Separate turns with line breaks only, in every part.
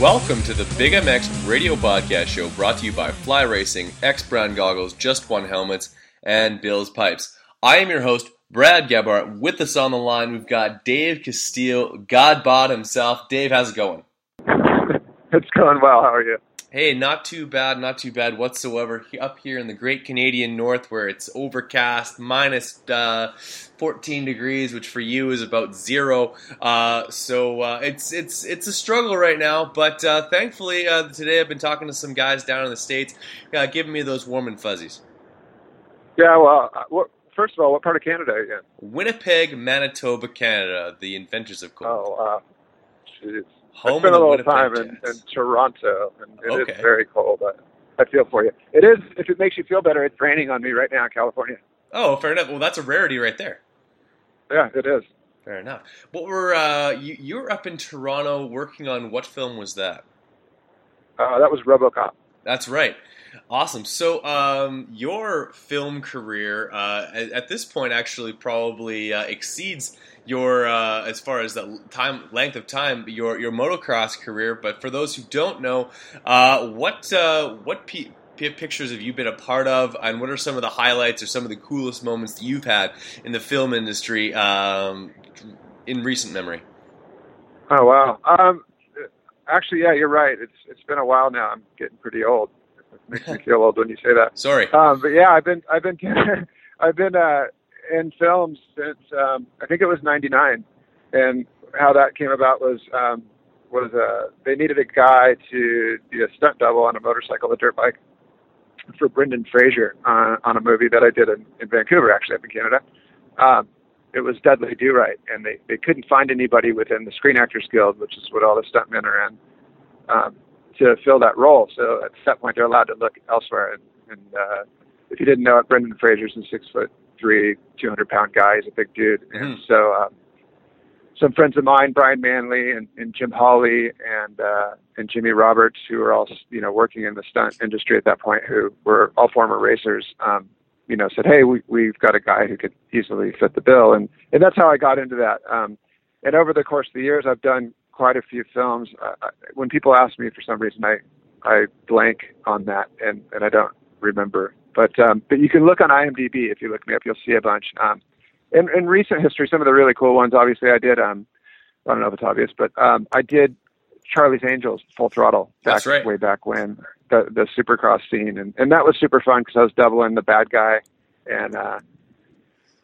Welcome to the Big MX Radio Podcast Show brought to you by Fly Racing, X Brand Goggles, Just One Helmets, and Bill's Pipes. I am your host, Brad Gebhardt. With us on the line, we've got Dave Castillo, Godbot himself. Dave, how's it going?
It's going well. How are you?
Hey, not too bad, not too bad whatsoever. Up here in the great Canadian North, where it's overcast, minus uh, 14 degrees, which for you is about zero. Uh, so uh, it's it's it's a struggle right now. But uh, thankfully, uh, today I've been talking to some guys down in the states, uh, giving me those warm and fuzzies.
Yeah. Well, uh, what, first of all, what part of Canada are you in?
Winnipeg, Manitoba, Canada, the inventors of cold.
Oh, uh.
Home
I spent a little time in, in Toronto, and it is
Okay.
very cold. I, I feel for you. It is. If it makes you feel better, it's raining on me right now in California.
Oh, fair enough. Well, that's a rarity right there.
Yeah, it is.
Fair enough. What were uh, you? You were up in Toronto working on what film was that?
Uh, that was RoboCop.
That's right. Awesome. So, um, your film career uh, at, at this point actually probably uh, exceeds your, uh, as far as the time length of time, your your motocross career. But for those who don't know, uh, what uh, what pe- pi pictures have you been a part of, and what are some of the highlights or some of the coolest moments that you've had in the film industry um, in recent memory?
Oh wow. Um, actually, yeah, you're right. It's it's been a while now. I'm getting pretty old. Makes me feel old when you say that.
Sorry.
Um, but yeah, I've been I've been I've been uh, in films since um, I think it was '99, and how that came about was um, was uh, they needed a guy to be a stunt double on a motorcycle, a dirt bike, for Brendan Fraser uh, on a movie that I did in, in Vancouver, actually up in Canada. Um, it was Dudley Do Right, and they they couldn't find anybody within the Screen Actors Guild, which is what all the stuntmen are in. Um, to fill that role. So at that point, they're allowed to look elsewhere. And, and uh, if you didn't know it, Brendan Fraser's a six foot three, 200 pound guy. He's a big dude. And
Mhm.
so um, some friends of mine, Brian Manley and, and Jim Hawley and uh, and Jimmy Roberts, who were all you know working in the stunt industry at that point, who were all former racers. Um, you know, said, "Hey, we, we've got a guy who could easily fit the bill," and and that's how I got into that. Um, and over the course of the years, I've done quite a few films. Uh, I- when people ask me for some reason, I I blank on that and and I don't remember. But um, but you can look on IMDb if you look me up, you'll see a bunch. Um, in in recent history, some of the really cool ones. Obviously, I did. Um, I don't know if it's obvious, but um, I did Charlie's Angels Full Throttle back
That's right.
way back when the the Supercross scene, and and that was super fun because I was doubling the bad guy, and uh,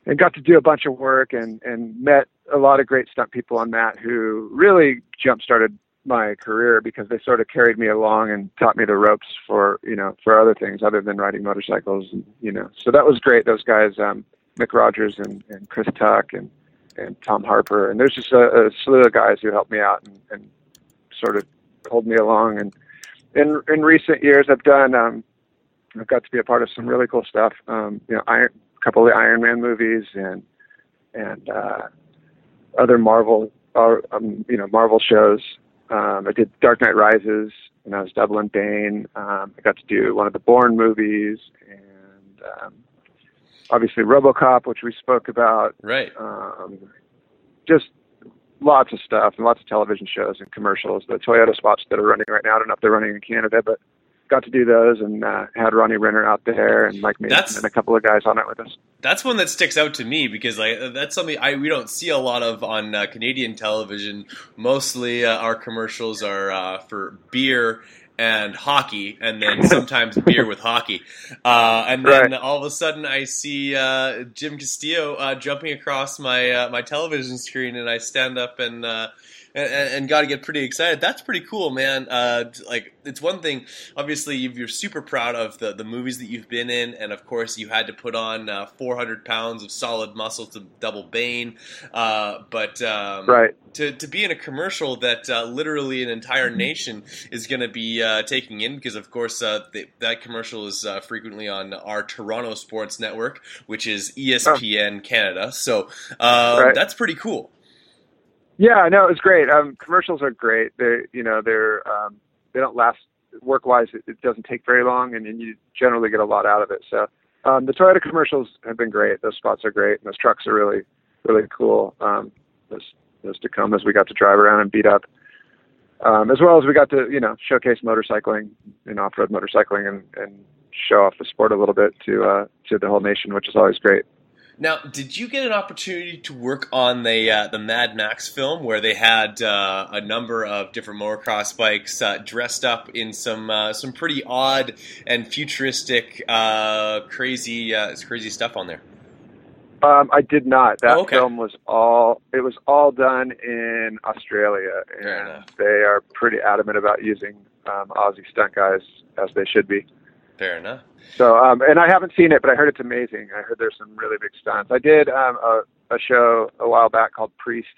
and got to do a bunch of work and and met a lot of great stunt people on that who really jump started my career because they sort of carried me along and taught me the ropes for you know for other things other than riding motorcycles and you know. So that was great. Those guys um Mic Rodgers and, and Chris Tuck and and Tom Harper. And there's just a, a slew of guys who helped me out and, and sort of pulled me along. And in in recent years I've done um I've got to be a part of some really cool stuff. Um you know Iron a couple of the Iron Man movies and and uh other Marvel uh, um, you know Marvel shows um, I did Dark Knight Rises, and I was Dublin Bane. Um, I got to do one of the Bourne movies, and um, obviously RoboCop, which we spoke about.
Right.
Um, just lots of stuff, and lots of television shows and commercials. The Toyota spots that are running right now. I don't know if they're running in Canada, but got to do those, and uh, had Ronnie Renner out there, and Mike Mason,
That's-
and a couple of guys on it with us.
That's one that sticks out to me because like that's something I we don't see a lot of on uh, Canadian television. Mostly uh, our commercials are uh, for beer and hockey, and then sometimes beer with hockey. Uh, and then
Right.
all of a sudden, I see uh, Jim Castillo uh, jumping across my uh, my television screen, and I stand up and uh, and, and got to get pretty excited. That's pretty cool, man. Uh, like it's one thing. Obviously, you're super proud of the the movies that you've been in, and of course, you had to put on uh, 400 pounds of solid muscle to double Bane. Uh, but um,
right
to to be in a commercial that uh, literally an entire mm-hmm. nation is going to be uh, taking in, because of course uh, that commercial is frequently on our Toronto Sports Network, which is ESPN oh. Canada. So right. that's pretty cool.
Yeah, no, it was great. Um, commercials are great. They, you know, they're um, they don't last work wise. It, it, doesn't take very long, and, and, you generally get a lot out of it. So um, the Toyota commercials have been great. Those spots are great, and those trucks are really really cool. Um, those those Tacomas we got to drive around and beat up, um, as well as we got to you know showcase motorcycling and off road motorcycling and, and show off the sport a little bit to uh, to the whole nation, which is always great.
Now, did you get an opportunity to work on the uh, the Mad Max film where they had uh, a number of different motocross bikes uh, dressed up in some uh, some pretty odd and futuristic, uh, crazy uh, crazy stuff on there?
Um, I did not. That oh, okay. film was all it was all done in Australia, and they are pretty adamant about using um, Aussie stunt guys as they should be.
Fair enough.
So, um, and I haven't seen it, but I heard it's amazing. I heard there's some really big stunts. I did um, a, a show a while back called Priest,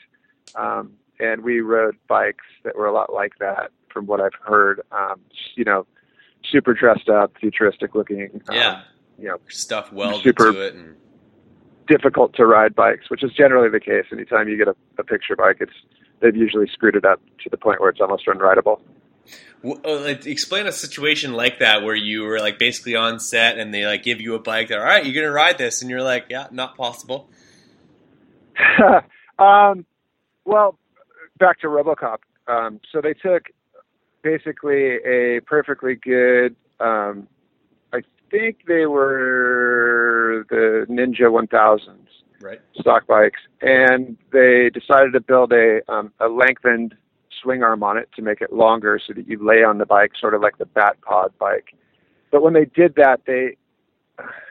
um, and we rode bikes that were a lot like that, from what I've heard. Um, you know, super dressed up, futuristic looking.
Um, yeah.
You know,
stuff welded super to it and
difficult to ride bikes, which is generally the case. Anytime you get a, a picture bike, it's they've usually screwed it up to the point where it's almost unrideable.
Uh, explain a situation like that where you were like basically on set and they like give you a bike. That all right, you're gonna ride this, and you're like, yeah, not possible.
um, well, back to RoboCop. Um, so they took basically a perfectly good. Um, I think they were the Ninja 1000s,
right?
Stock bikes, and they decided to build a um, a lengthened swing arm on it to make it longer so that you lay on the bike sort of like the bat pod bike. But when they did that, they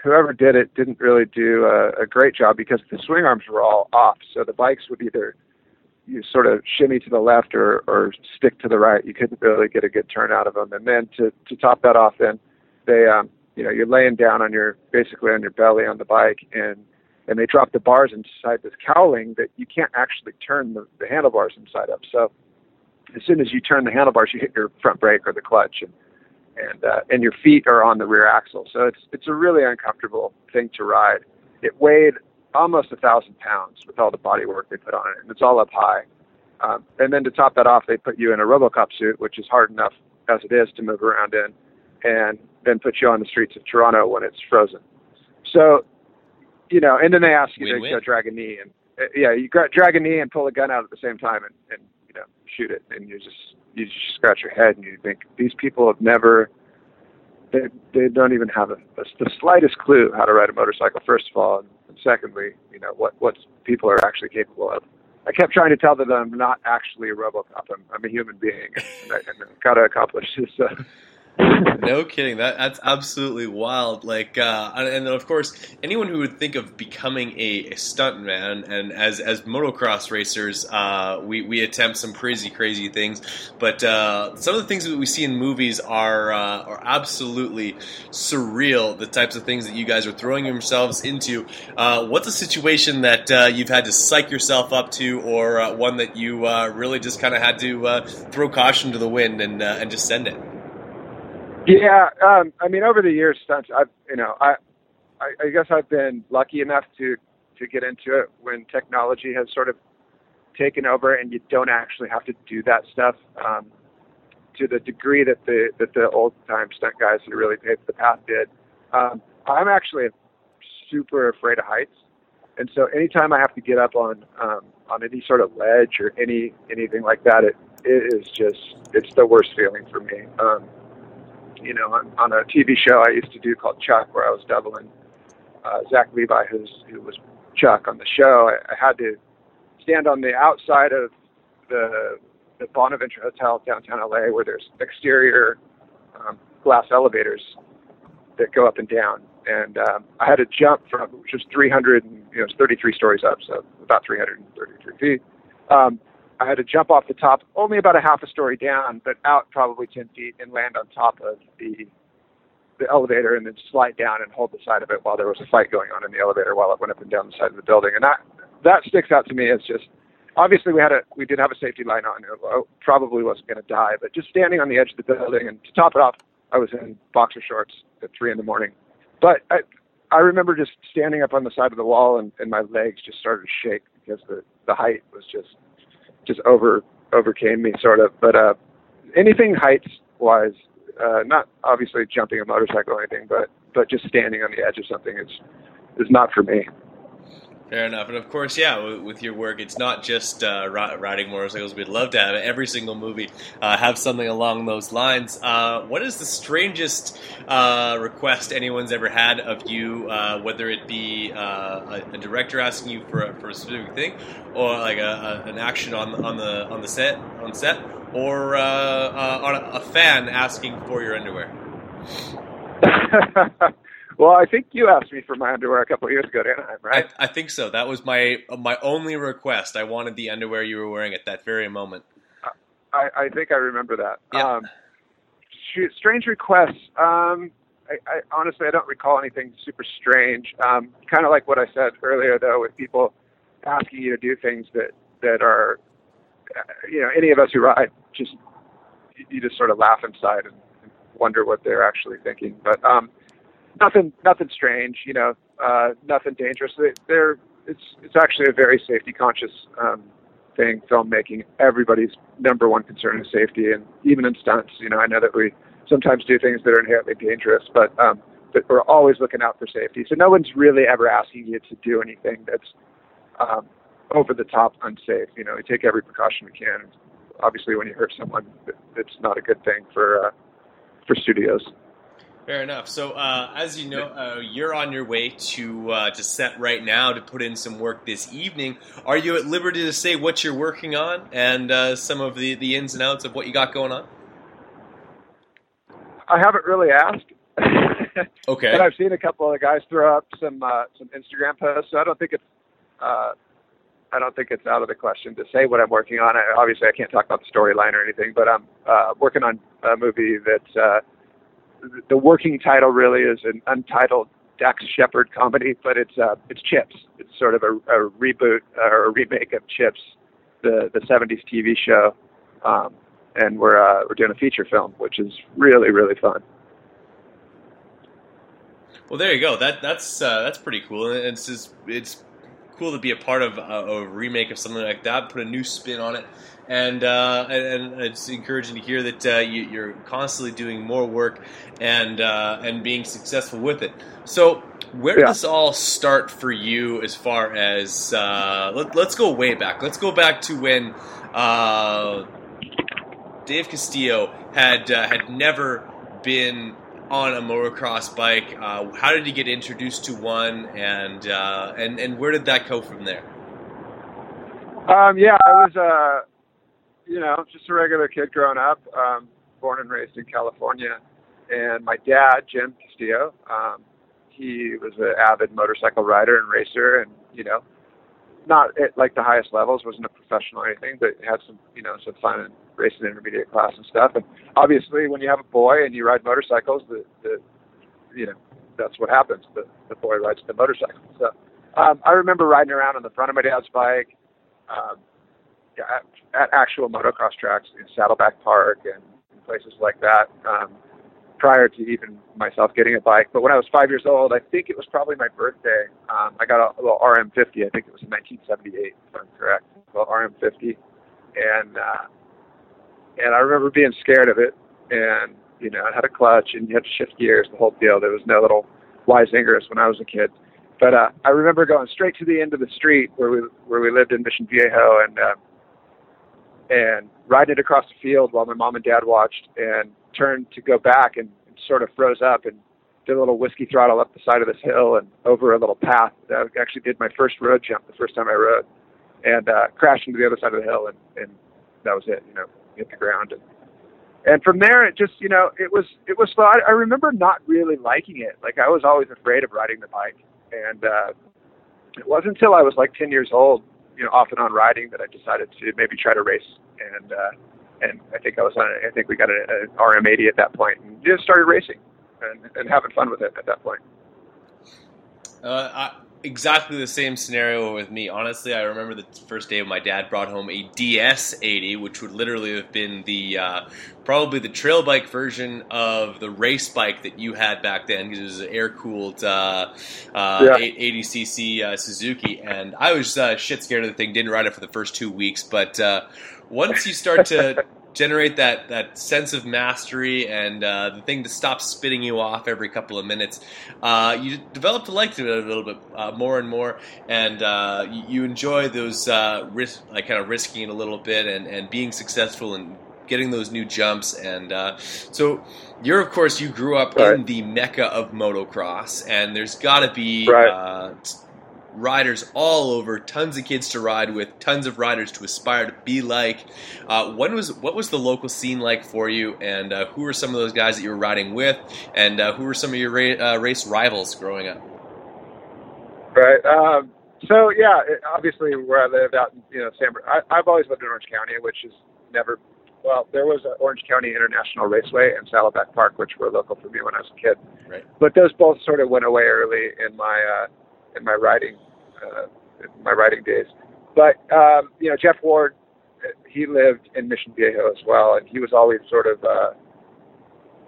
whoever did it didn't really do a, a great job because the swing arms were all off. So the bikes would either you sort of shimmy to the left or, or stick to the right. You couldn't really get a good turn out of them. And then to, to top that off, then they, um, you know, you're laying down on your, basically on your belly on the bike and, and they drop the bars inside this cowling that you can't actually turn the, the handlebars inside of. So as soon as you turn the handlebars, you hit your front brake or the clutch, and and uh, and your feet are on the rear axle. So it's it's a really uncomfortable thing to ride. It weighed almost a thousand pounds with all the body work they put on it, and it's all up high. Um, and then to top that off, they put you in a RoboCop suit, which is hard enough as it is to move around in, and then put you on the streets of Toronto when it's frozen. So, you know, and then they ask you Win-win. to go drag a knee, and uh, yeah, you drag a knee and pull a gun out at the same time, and, and shoot it, and you just you just scratch your head and you think these people have never they they don't even have a, a, the slightest clue how to ride a motorcycle. First of all, and, secondly, you know what what people are actually capable of. I kept trying to tell them that I'm not actually a RoboCop. I'm, I'm a human being, and, I, and I've got to accomplish this. Uh,
no kidding. That that's absolutely wild. Like, uh, and of course, anyone who would think of becoming a, a stuntman, and as as motocross racers, uh, we we attempt some crazy, crazy things. But uh, some of the things that we see in movies are uh, are absolutely surreal. The types of things that you guys are throwing yourselves into. Uh, what's a situation that uh, you've had to psych yourself up to, or one that you really just kind of had to throw caution to the wind and and just send it?
Yeah, um, I mean, over the years, stunts. I've you know, I, I, I guess I've been lucky enough to to get into it when technology has sort of taken over, and you don't actually have to do that stuff um, to the degree that the that the old time stunt guys who really paved the path did. Um, I'm actually super afraid of heights, and so anytime I have to get up on um, on any sort of ledge or any anything like that, it it is just it's the worst feeling for me. Um, you know, on, on a TV show I used to do called Chuck, where I was doubling uh, Zach Levi, who's who was Chuck on the show. I, I had to stand on the outside of the the Bonaventure Hotel downtown LA, where there's exterior um, glass elevators that go up and down, and um, I had to jump from which was 300, you know, it's 33 stories up, so about 333 feet. Um, I had to jump off the top, only about a half a story down, but out probably 10 feet and land on top of the the elevator and then slide down and hold the side of it while there was a fight going on in the elevator while it went up and down the side of the building. And that that sticks out to me as just obviously we had a we did have a safety line on. It probably wasn't going to die, but just standing on the edge of the building and to top it off, I was in boxer shorts at three in the morning. But I I remember just standing up on the side of the wall and, and my legs just started to shake because the the height was just just over overcame me sort of. But uh, anything heights wise, uh, not obviously jumping a motorcycle or anything, but but just standing on the edge of something is is not for me.
Fair enough, and of course, yeah, with your work, it's not just uh, riding motorcycles. We'd love to have every single movie uh, have something along those lines. Uh, what is the strangest uh, request anyone's ever had of you, uh, whether it be uh, a, a, director asking you for a, for a specific thing, or like a, a, an action on on the on the set on set, or on a, fan asking for your underwear?
Well, I think you asked me for my underwear a couple of years ago, didn't I? Right?
I, I, think so. That was my my only request. I wanted the underwear you were wearing at that very moment.
I, I think I remember that.
Yeah. Um,
strange requests. Um, I, I, honestly, I don't recall anything super strange. Um, kind of like what I said earlier, though, with people asking you to do things that that are, uh, you know, any of us who ride, just you just sort of laugh inside and wonder what they're actually thinking. But um, nothing nothing strange, you know, uh, nothing dangerous. They, they're it's it's actually a very safety conscious um, thing. Filmmaking, everybody's number one concern is safety, and even in stunts, you know, I know that we sometimes do things that are inherently dangerous, but um, but we're always looking out for safety. So no one's really ever asking you to do anything that's um, over the top unsafe. You know, we take every precaution we can. Obviously, when you hurt someone, it's not a good thing for uh, for studios.
Fair enough. So, uh, as you know, uh, you're on your way to uh, to set right now to put in some work this evening. Are you at liberty to say what you're working on and uh, some of the, the ins and outs of what you got going on?
I haven't really asked.
okay.
but I've seen a couple of the guys throw up some uh, some Instagram posts, so I don't think it's uh, I don't think it's out of the question to say what I'm working on. I, obviously, I can't talk about the storyline or anything, but I'm working on a movie that's the working title really is an untitled Dax Shepard comedy, but it's uh, it's Chips. It's sort of a, a reboot or a remake of Chips, the the '70s TV show, um, and we're uh, we're doing a feature film, which is really really fun.
Well, there you go. That that's uh, that's pretty cool. and It's just, it's cool to be a part of a, a remake of something like that. Put a new spin on it and uh, and, it's encouraging to hear that uh, you, are constantly doing more work and uh, and being successful with it. So, where did yeah. this all start for you? As far as uh, let, us go way back. Let's go back to when uh, Dave Castillo had uh, had never been on a motocross bike. how did he get introduced to one, and and and where did that go from there?
Um, yeah, I was you know, just a regular kid growing up, um, born and raised in California. And my dad, Jim Castillo, um, he was an avid motorcycle rider and racer, and you know, not at like the highest levels, wasn't a professional or anything, but had some, you know, some fun and racing intermediate class and stuff. And obviously, when you have a boy and you ride motorcycles, the, the you know, that's what happens. The the boy rides the motorcycle. So um, I remember riding around on the front of my dad's bike. Um, at, at actual motocross tracks in Saddleback Park and places like that um, prior to even myself getting a bike. But when I was five years old, I think it was probably my birthday. Um, I got a, a little RM50. I think it was in 1978, if I'm correct. A little RM50, and uh, and I remember being scared of it. And you know, it had a clutch, and you had to shift gears, the whole deal. There was no little Weisingers when I was a kid. But uh, I remember going straight to the end of the street where we where we lived in Mission Viejo, and uh, and riding it across the field while my mom and dad watched and turned to go back and, sort of froze up and did a little whiskey throttle up the side of this hill and over a little path. I actually did my first road jump the first time I rode and uh, crashed into the other side of the hill and, and that was it, you know, hit the ground. And, and from there, it just, you know, it was, it was. I, I remember not really liking it. Like I was always afraid of riding the bike. And, uh, it wasn't until I was like 10 years old you know off and on riding that I decided to maybe try to race and uh, and I think I was on I think we got an RM80 at that point and just started racing and, and having fun with it at that point.
Uh, I, exactly the same scenario with me. Honestly, I remember the first day my dad brought home a DS80, which would literally have been the uh, probably the trail bike version of the race bike that you had back then because it was an air cooled uh, uh, yeah. 80cc uh, Suzuki, and I was uh, shit scared of the thing. Didn't ride it for the first two weeks, but uh, once you start to generate that that sense of mastery and uh, the thing to stop spitting you off every couple of minutes. Uh, you develop to like it a little bit uh, more and more, and uh, you, you, enjoy those uh, risk, like kind of risking it a little bit and, and being successful and getting those new jumps. And uh, so, you're of course you grew up right. in the mecca of motocross, and there's got to be right riders all over, tons of kids to ride with, tons of riders to aspire to be like. Uh, when was what was the local scene like for you, and uh, who were some of those guys that you were riding with, and uh, who were some of your ra- uh, race rivals growing up?
Right. Um, so yeah, it, obviously where I lived out in you know San, I, I've always lived in Orange County, which is never. Well, there was an Orange County International Raceway and Saddleback Park, which were local for me when I was a kid.
Right.
But those both sort of went away early in my uh, in my writing uh, my writing days. But um, you know, Jeff Ward, he lived in Mission Viejo as well, and he was always sort of uh,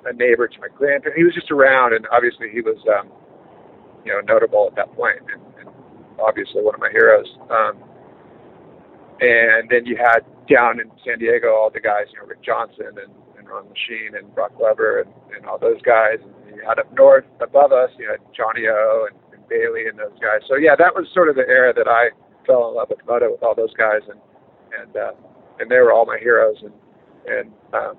a neighbor to my grandparents. He was just around, and obviously he was um, you know notable at that point, and, and obviously one of my heroes. Um, and then you had down in San Diego all the guys, you know, Rick Johnson and, and Ron Lechien and Broc Glover and, and all those guys. And you had up north above us, you had Johnny O and Bailey and those guys. So yeah, that was sort of the era that I fell in love with moto with all those guys, and and uh, and they were all my heroes, and and um,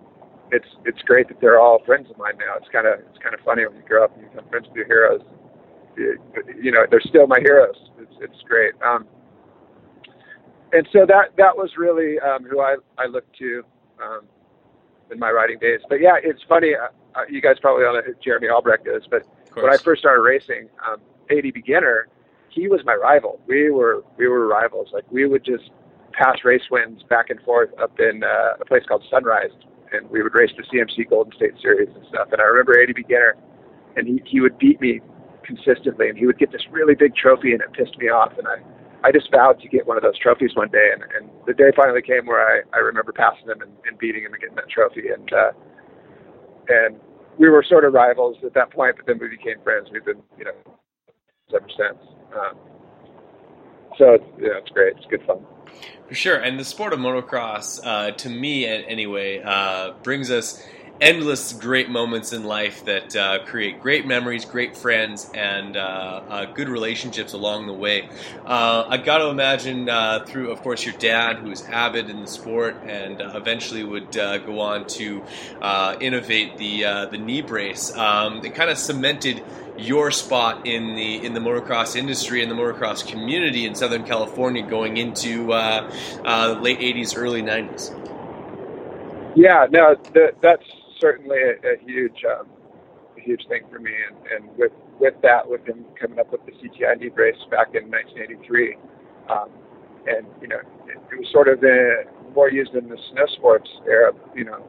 it's it's great that they're all friends of mine now. It's kind of it's kind of funny when you grow up and you become friends with your heroes. You, you know, they're still my heroes. It's it's great. Um, and so that that was really um, who I I looked to um, in my riding days. But yeah, it's funny. Uh, uh you guys probably don't know who Jeremy Albrecht is, but when I first started racing, um, 80 beginner, he was my rival. We were we were rivals. Like we would just pass race wins back and forth up in uh, a place called Sunrise, and we would race the CMC Golden State Series and stuff. And I remember 80 beginner, and he he would beat me consistently, and he would get this really big trophy, and it pissed me off. And I I just vowed to get one of those trophies one day, and, and the day finally came where I I remember passing him and, and beating him and getting that trophy, and uh, and we were sort of rivals at that point, but then we became friends. We've been you know ever since. Um, so it's, yeah, it's great. It's good fun.
For sure, and the sport of motocross, uh, to me anyway, uh, brings us endless great moments in life that uh, create great memories, great friends, and uh, uh, good relationships along the way. Uh, I got to imagine uh, through, of course, your dad, who is avid in the sport and uh, eventually would go on to innovate the the knee brace. Um, it kind of cemented your spot in the in the motocross industry and the motocross community in Southern California going into late '80s, early '90s.
Yeah, no, that's certainly a, a huge, um, a huge thing for me. And, and with with that, with him coming up with the CTI brace back in 1983, um, and you know, it, it was sort of the, more used in the snow sports era, you know,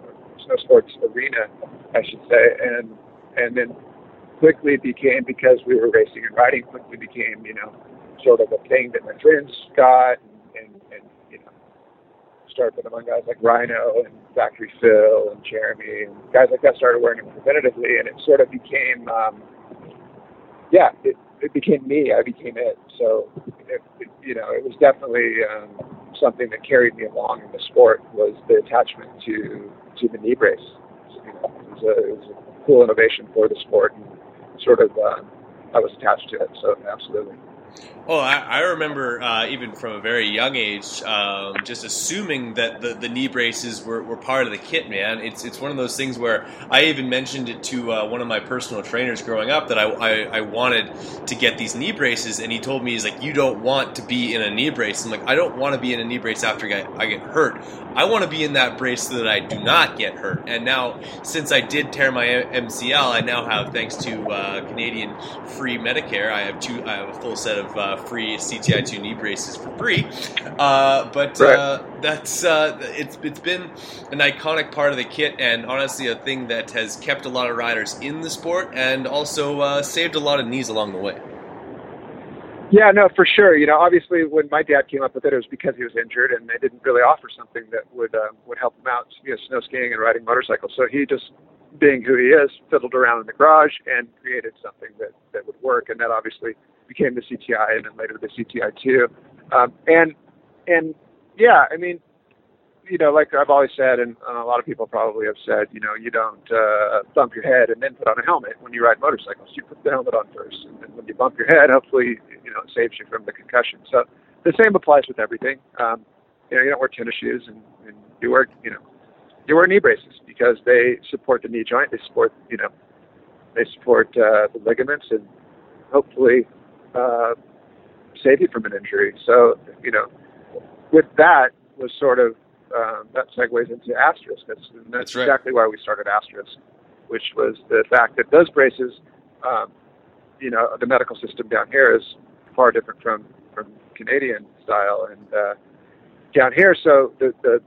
snow sports arena, I should say, and and then quickly became because we were racing and riding, quickly became you know, sort of a thing that my friends got, and, started putting among guys like Rhino and Factory Phil and Jeremy and guys like that started wearing them preventatively, and it sort of became, um, yeah, it, it became me. I became it. So, it, it, you know, it was definitely um, something that carried me along in the sport was the attachment to to the knee brace. You know, it was a, it was a cool innovation for the sport, and sort of uh, I was attached to it. So, absolutely.
Oh, I, I remember uh, even from a very young age, um, just assuming that the, the knee braces were, were part of the kit, man. It's it's one of those things where I even mentioned it to uh, one of my personal trainers growing up that I, I, I, wanted to get these knee braces, and he told me, he's like, you don't want to be in a knee brace. I'm like, I don't want to be in a knee brace after I get, hurt. I want to be in that brace so that I do not get hurt. And now, since I did tear my MCL, I now have, thanks to uh, Canadian free Medicare, I have two, I have a full set set of uh, free CTI2 knee braces for free. Uh, but
Right.
uh, that's uh, it's it's been an iconic part of the kit, and honestly, a thing that has kept a lot of riders in the sport, and also uh, saved a lot of knees along the way.
Yeah, no, for sure. You know, obviously, when my dad came up with it, it was because he was injured, and they didn't really offer something that would um, would help him out. You know, snow skiing and riding motorcycles. So he just, being who he is, fiddled around in the garage and created something that that would work, and that obviously became the CTI, and then later the CTI two. Um, and and yeah, I mean, you know, like I've always said, and, and a lot of people probably have said, you know, you don't uh, bump your head and then put on a helmet when you ride motorcycles. You put the helmet on first, and then when you bump your head, hopefully, you know, it saves you from the concussion. So the same applies with everything. Um, you know, you don't wear tennis shoes, and, and you wear, you know, you wear knee braces because they support the knee joint. They support, you know, they support uh, the ligaments, and hopefully uh, save you from an injury. So, you know, with that was sort of um, that segues into Asterisk. That's, and that's,
That's right.
exactly why we started Asterisk, which was the fact that those braces, um, you know, the medical system down here is far different from from Canadian style, and uh, down here, so the the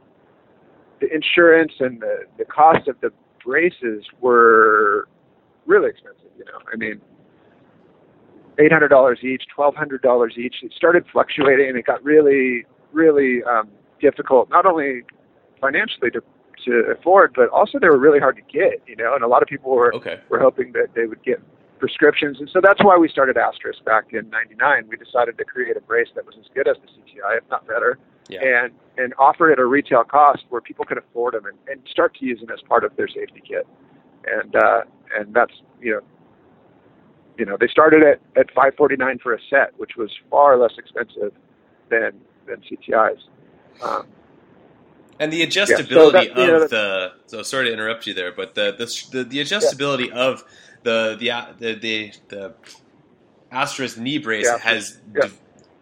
the insurance and the the cost of the braces were really expensive. You know, I mean, eight hundred dollars each, twelve hundred dollars each. It started fluctuating, and it got really, really um, difficult. Not only financially to to afford, but also they were really hard to get. You know, and a lot of people were
Okay.
were hoping that they would get prescriptions, and so that's why we started Asterisk back in '99. We decided to create a brace that was as good as the CTI, if not better,
Yeah.
and and offer it at a retail cost where people could afford them and, and start to use them as part of their safety kit. And uh, and that's you know you know they started at at 549 for a set, which was far less expensive than than CTIs. Um,
And the adjustability
that- you know,
of the so sorry to interrupt you there, but the the the, adjustability of the the the the, the Asterisk knee brace
Yeah.
has
Yeah.
de-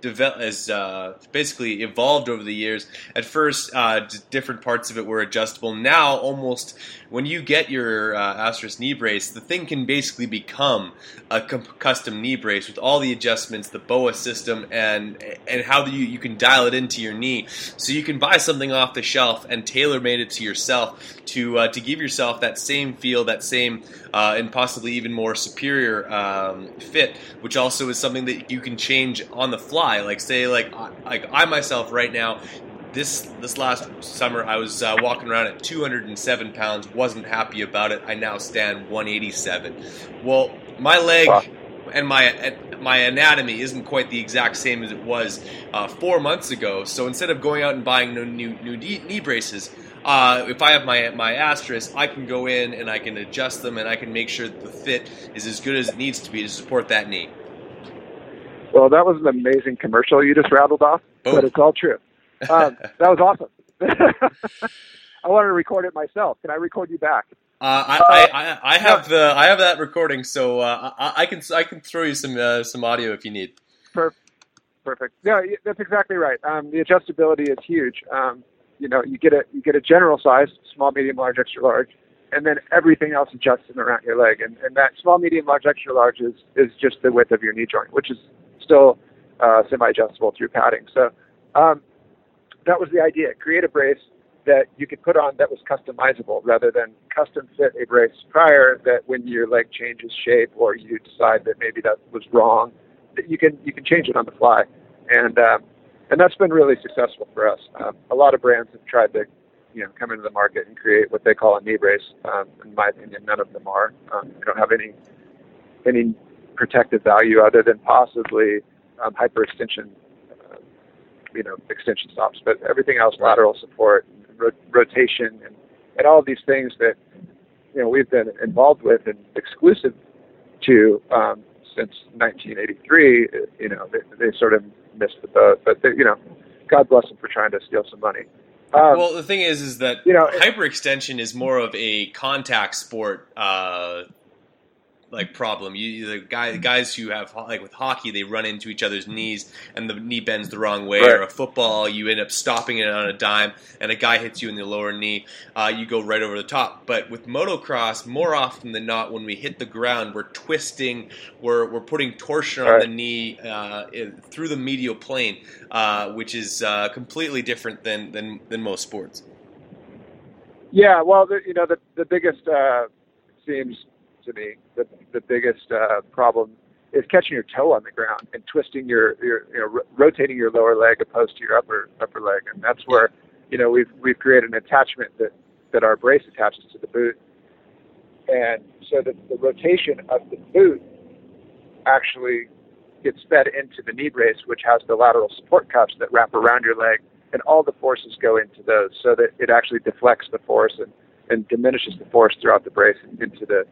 developed has uh, basically evolved over the years. At first, uh, d- different parts of it were adjustable. Now, almost when you get your uh, Asterisk knee brace, the thing can basically become a custom knee brace with all the adjustments, the BOA system, and and how you you can dial it into your knee. So you can buy something off the shelf and tailor made it to yourself to uh, to give yourself that same feel, that same uh, and possibly even more superior um, fit, which also is something that you can change on the fly. Like say, like like I myself right now. This this last summer, I was uh, walking around at 207 pounds. wasn't happy about it. I now stand 187. Well, my leg
Wow.
and my and my anatomy isn't quite the exact same as it was uh, four months ago. So instead of going out and buying new new knee, knee braces, uh, if I have my my asterisk, I can go in and I can adjust them and I can make sure that the fit is as good as it needs to be to support that knee.
well, that was an amazing commercial you just rattled off,
Boom.
but it's all true. Um, that was awesome. I wanted to record it myself. Can I record you back?
Uh, I, I, I, I have the I have that recording, so uh, I, I can I can throw you some uh, some audio if you need.
Per- Perfect. Yeah, that's exactly right. Um, the adjustability is huge. Um, you know, you get a you get a general size, small, medium, large, extra large, and then everything else adjusts around your leg. And, and that small, medium, large, extra large is is just the width of your knee joint, which is still uh, semi-adjustable through padding. So um, that was the idea. Create a brace that you could put on that was customizable rather than custom fit a brace prior that when your leg changes shape or you decide that maybe that was wrong, that you can you can change it on the fly. And um, and that's been really successful for us. Um, a lot of brands have tried to you know come into the market and create what they call a knee brace. Um, in my opinion, none of them are. Um, they don't have any any protective value other than possibly um, hyperextension, you know, extension stops. But everything else, lateral support, ro- rotation, and, and all of these things that you know we've been involved with and exclusive to um, since 1983. uh, You know, they, they sort of missed the boat. But they, you know, God bless them for trying to steal some money. Um,
well, the thing is, is that
you know,
hyperextension is more of a contact sport uh, like problem. You the guy guys who have like with hockey, they run into each other's knees and the knee bends the wrong way.
Right.
Or a football, you end up stopping it on a dime, and a guy hits you in the lower knee. Uh, you go right over the top. But with motocross, more often than not, when we hit the ground, we're twisting, we're we're putting torsion on
Right.
the knee uh, through the medial plane, uh, which is uh, completely different than, than than most sports.
Yeah, well, the, you know, the the biggest uh, seems to me the the biggest uh, problem is catching your toe on the ground and twisting your your you know ro- rotating your lower leg opposed to your upper upper leg, and that's where you know we've we've created an attachment that that our brace attaches to the boot, and so the the rotation of the boot actually gets fed into the knee brace, which has the lateral support cuffs that wrap around your leg and all the forces go into those so that it actually deflects the force and, and diminishes the force throughout the brace into the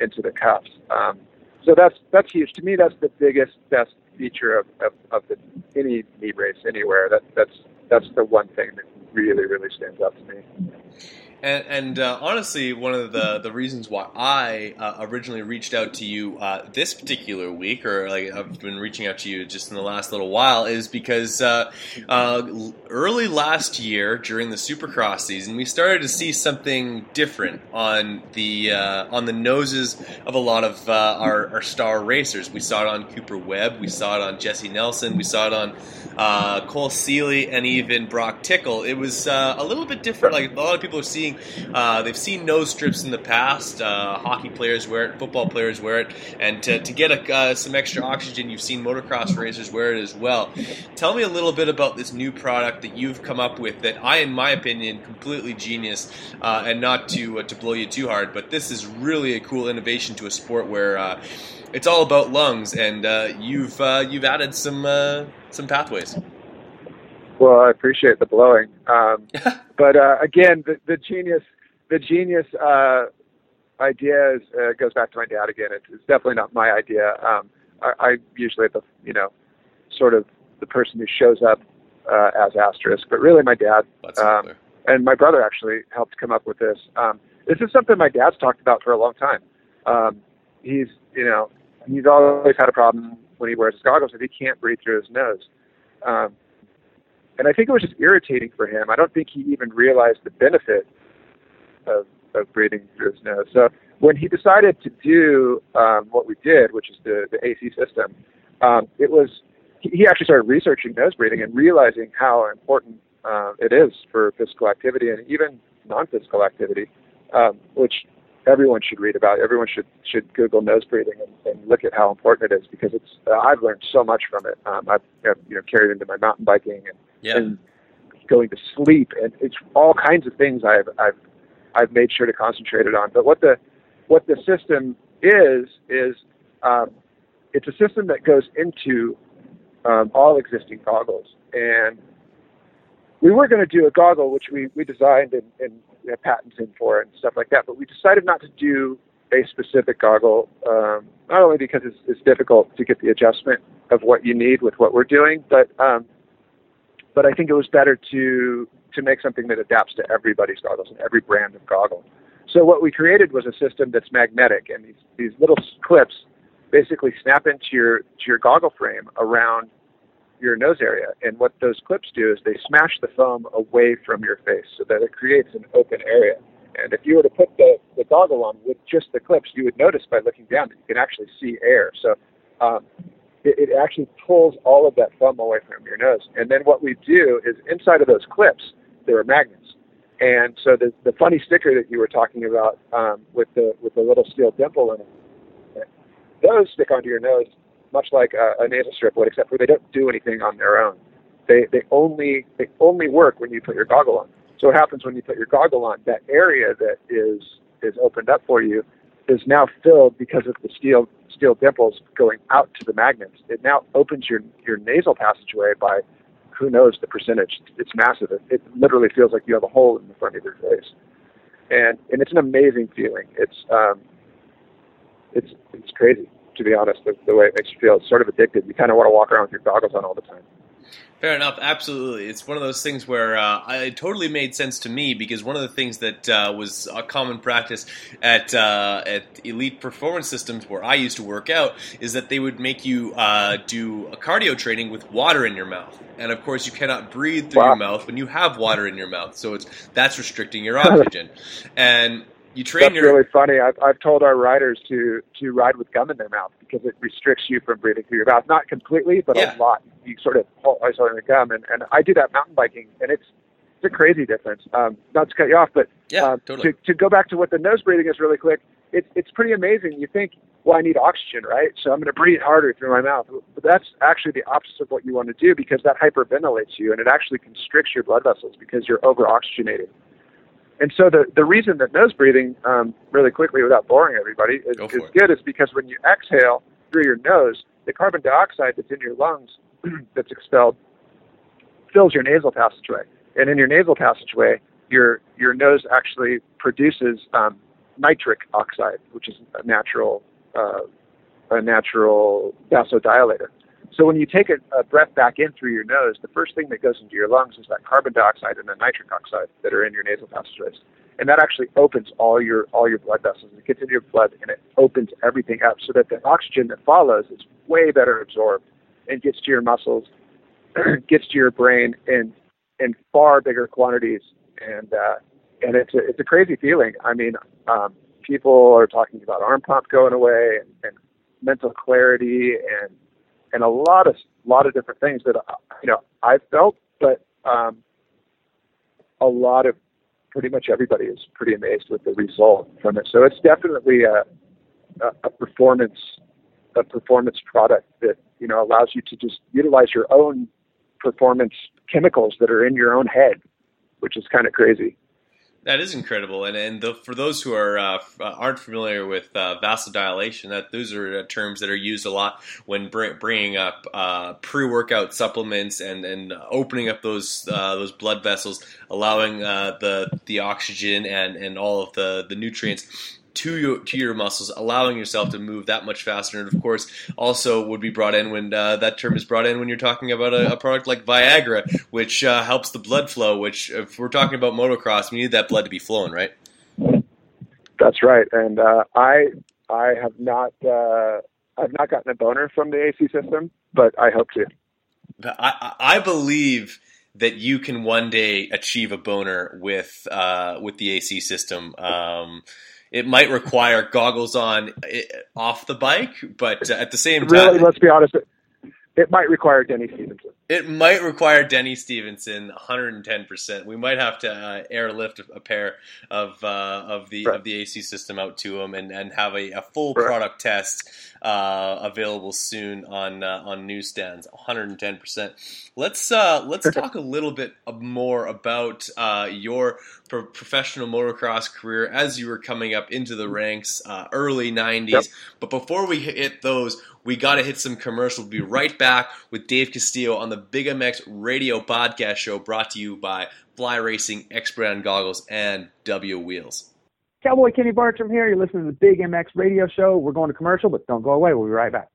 into the cuffs. Um, so that's that's huge. To me, that's the biggest best feature of, of, of the, any knee brace anywhere. That that's that's the one thing that really really stands out to me.
And, and uh, honestly, one of the, the reasons why I uh, originally reached out to you uh, this particular week, or like I've been reaching out to you just in the last little while, is because uh, uh, early last year during the Supercross season, we started to see something different on the uh, on the noses of a lot of our, our star racers. We saw it on Cooper Webb, we saw it on Jessy Nelson, we saw it on Cole Seely, and even Broc Tickle. It was a little bit different. Like a lot of people are seeing, uh, they've seen nose strips in the past. Uh, hockey players wear it, football players wear it, and to, to get a, uh, some extra oxygen, you've seen motocross racers wear it as well. Tell me a little bit about this new product that you've come up with. That I, in my opinion, completely genius, uh, and not to uh, to blow you too hard, but this is really a cool innovation to a sport where. Uh, it's all about lungs, and you've you've added some some pathways.
Well, I appreciate the blowing, um, but uh, again, the, the genius, the genius uh, idea is, uh, goes back to my dad again. It's, it's definitely not my idea. Um, I, I usually the you know sort of the person who shows up uh, as asterisk, but really my dad Um, and my brother actually helped come up with this. Um, this is something my dad's talked about for a long time. Um, he's, you know, he's always had a problem when he wears his goggles that he can't breathe through his nose. Um, and I think it was just irritating for him. I don't think he even realized the benefit of, of breathing through his nose. So when he decided to do um, what we did, which is the, the AC system, um, it was he actually started researching nose breathing and realizing how important uh, it is for physical activity and even non-physical activity, um, which everyone should read about. Everyone should should Google nose breathing and, and look at how important it is because it's uh, I've learned so much from it. Um, I've I've, you know carried into my mountain biking and,
Yeah.
and going to sleep and it's all kinds of things I've I've I've made sure to concentrate it on. But what the what the system is is um, it's a system that goes into um, all existing goggles and we were going to do a goggle which we, we designed and, and have patents in for and stuff like that, but we decided not to do a specific goggle, um, not only because it's, it's difficult to get the adjustment of what you need with what we're doing, but um, but I think it was better to to make something that adapts to everybody's goggles and every brand of goggle. So what we created was a system that's magnetic, and these these little clips basically snap into your to your goggle frame around your nose area. And what those clips do is they smash the foam away from your face so that it creates an open area. And if you were to put the, the goggle on with just the clips, you would notice by looking down that you can actually see air. So um, it, it actually pulls all of that foam away from your nose. And then what we do is inside of those clips, there are magnets. And so the, the funny sticker that you were talking about um, with the with the little steel dimple in it, those stick onto your nose much like a, a nasal strip would, except for they don't do anything on their own. They they only they only work when you put your goggle on. So what happens when you put your goggle on? That area that is is opened up for you is now filled because of the steel steel dimples going out to the magnets. It now opens your your nasal passageway by who knows the percentage. It's massive. It, it literally feels like you have a hole in the front of your face, and and it's an amazing feeling. It's um, it's it's crazy to be honest. The, the way it makes you feel, it's sort of addicted. You kind of want to walk around with your goggles on all the time.
Fair enough. Absolutely, it's one of those things where uh, it totally made sense to me because one of the things that uh, was a common practice at uh, at Elite Performance Systems, where I used to work out, is that they would make you uh, do a cardio training with water in your mouth, and of course, you cannot breathe through
Wow.
your mouth when you have water in your mouth, so it's that's restricting your oxygen, and you train
That's
your
really funny. I've, I've told our riders to to ride with gum in their mouth because it restricts you from breathing through your mouth. Not completely, but
Yeah.
a lot. You sort of hold always holding the gum, and, and I do that mountain biking, and it's it's a crazy difference. Um, not to cut you off, but
yeah,
um,
totally.
to to go back to what the nose breathing is really quick. It's it's pretty amazing. You think, well, I need oxygen, right? So I'm going to breathe harder through my mouth. But that's actually the opposite of what you want to do because that hyperventilates you, and it actually constricts your blood vessels because you're over oxygenated. And so the, the reason that nose breathing, um, really quickly without boring everybody, is,
Go
is good is because when you exhale through your nose, the carbon dioxide that's in your lungs that's expelled fills your nasal passageway. And in your nasal passageway, your your nose actually produces um, nitric oxide, which is a natural uh, a natural vasodilator. So when you take a, a breath back in through your nose, the first thing that goes into your lungs is that carbon dioxide and the nitric oxide that are in your nasal passageways, and that actually opens all your all your blood vessels. It gets into your blood and it opens everything up so that the oxygen that follows is way better absorbed and gets to your muscles, gets to your brain in in far bigger quantities, and uh, and it's a, it's a crazy feeling. I mean, um, people are talking about arm pump going away and, and mental clarity and and a lot of lot of different things that you know I've felt, but um, a lot of pretty much everybody is pretty amazed with the result from it. So it's definitely a a, a performance a performance product that you know allows you to just utilize your own performance chemicals that are in your own head, which is kind of crazy.
That is incredible, and and the, for those who are uh, uh, aren't familiar with uh, vasodilation, that those are uh, terms that are used a lot when br- bringing up uh, pre-workout supplements and and opening up those uh, those blood vessels, allowing uh, the the oxygen and and all of the the nutrients to your to your muscles, allowing yourself to move that much faster. And of course, also would be brought in when uh, that term is brought in when you're talking about a, a product like Viagra, which uh, helps the blood flow. Which, if we're talking about motocross, we need that blood to be flowing, right?
That's right, and uh, I I have not uh, I've not gotten a boner from the AC system, but I hope to.
I, I I believe that you can one day achieve a boner with uh, with the AC system. Um, it might require goggles on eh, off the bike, but uh, at the same time,
Really, let's be honest. It, might require Denny Stephenson.
It might require Denny Stephenson 110%. We might have to uh, airlift a pair of uh, of the
Right.
of the AC system out to him and, and have a, a full
Right.
product test uh, available soon on uh, on newsstands. 110%. Let's uh, let's talk a little bit more about uh, your pro- professional motocross career as you were coming up into the ranks, uh, early 90s.
Yep.
But before we hit those, we got to hit some commercials. We'll be right back with Dave Castillo on the Big MX Radio Podcast Show brought to you by Fly Racing, X Brand Goggles, and W Wheels.
Cowboy Kenny Bartram here. You're listening to the Big MX Radio Show. We're going to commercial, but don't go away. We'll be right back.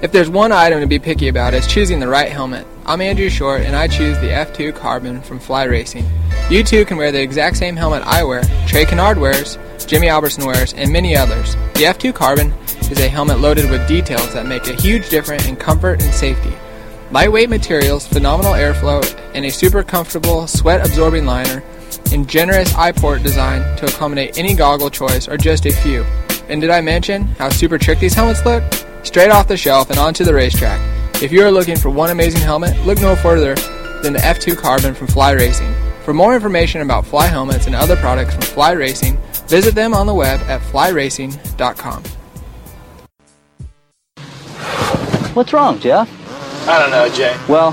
If there's one item to be picky about, it's choosing the right helmet. I'm Andrew Short, and I choose the F2 Carbon from Fly Racing. You too can wear the exact same helmet I wear, Trey Canard wears, Jimmy Albertson wears, and many others. The F2 Carbon is a helmet loaded with details that make a huge difference in comfort and safety. Lightweight materials, phenomenal airflow, and a super comfortable sweat-absorbing liner, and generous eye port design to accommodate any goggle choice or just a few. And did I mention how super trick these helmets look? Straight off the shelf and onto the racetrack. If you are looking for one amazing helmet, look no further than the F2 Carbon from Fly Racing. For more information about Fly helmets and other products from Fly Racing, visit them on the web at flyracing.com.
What's wrong, Jeff?
I don't know, Jay.
Well,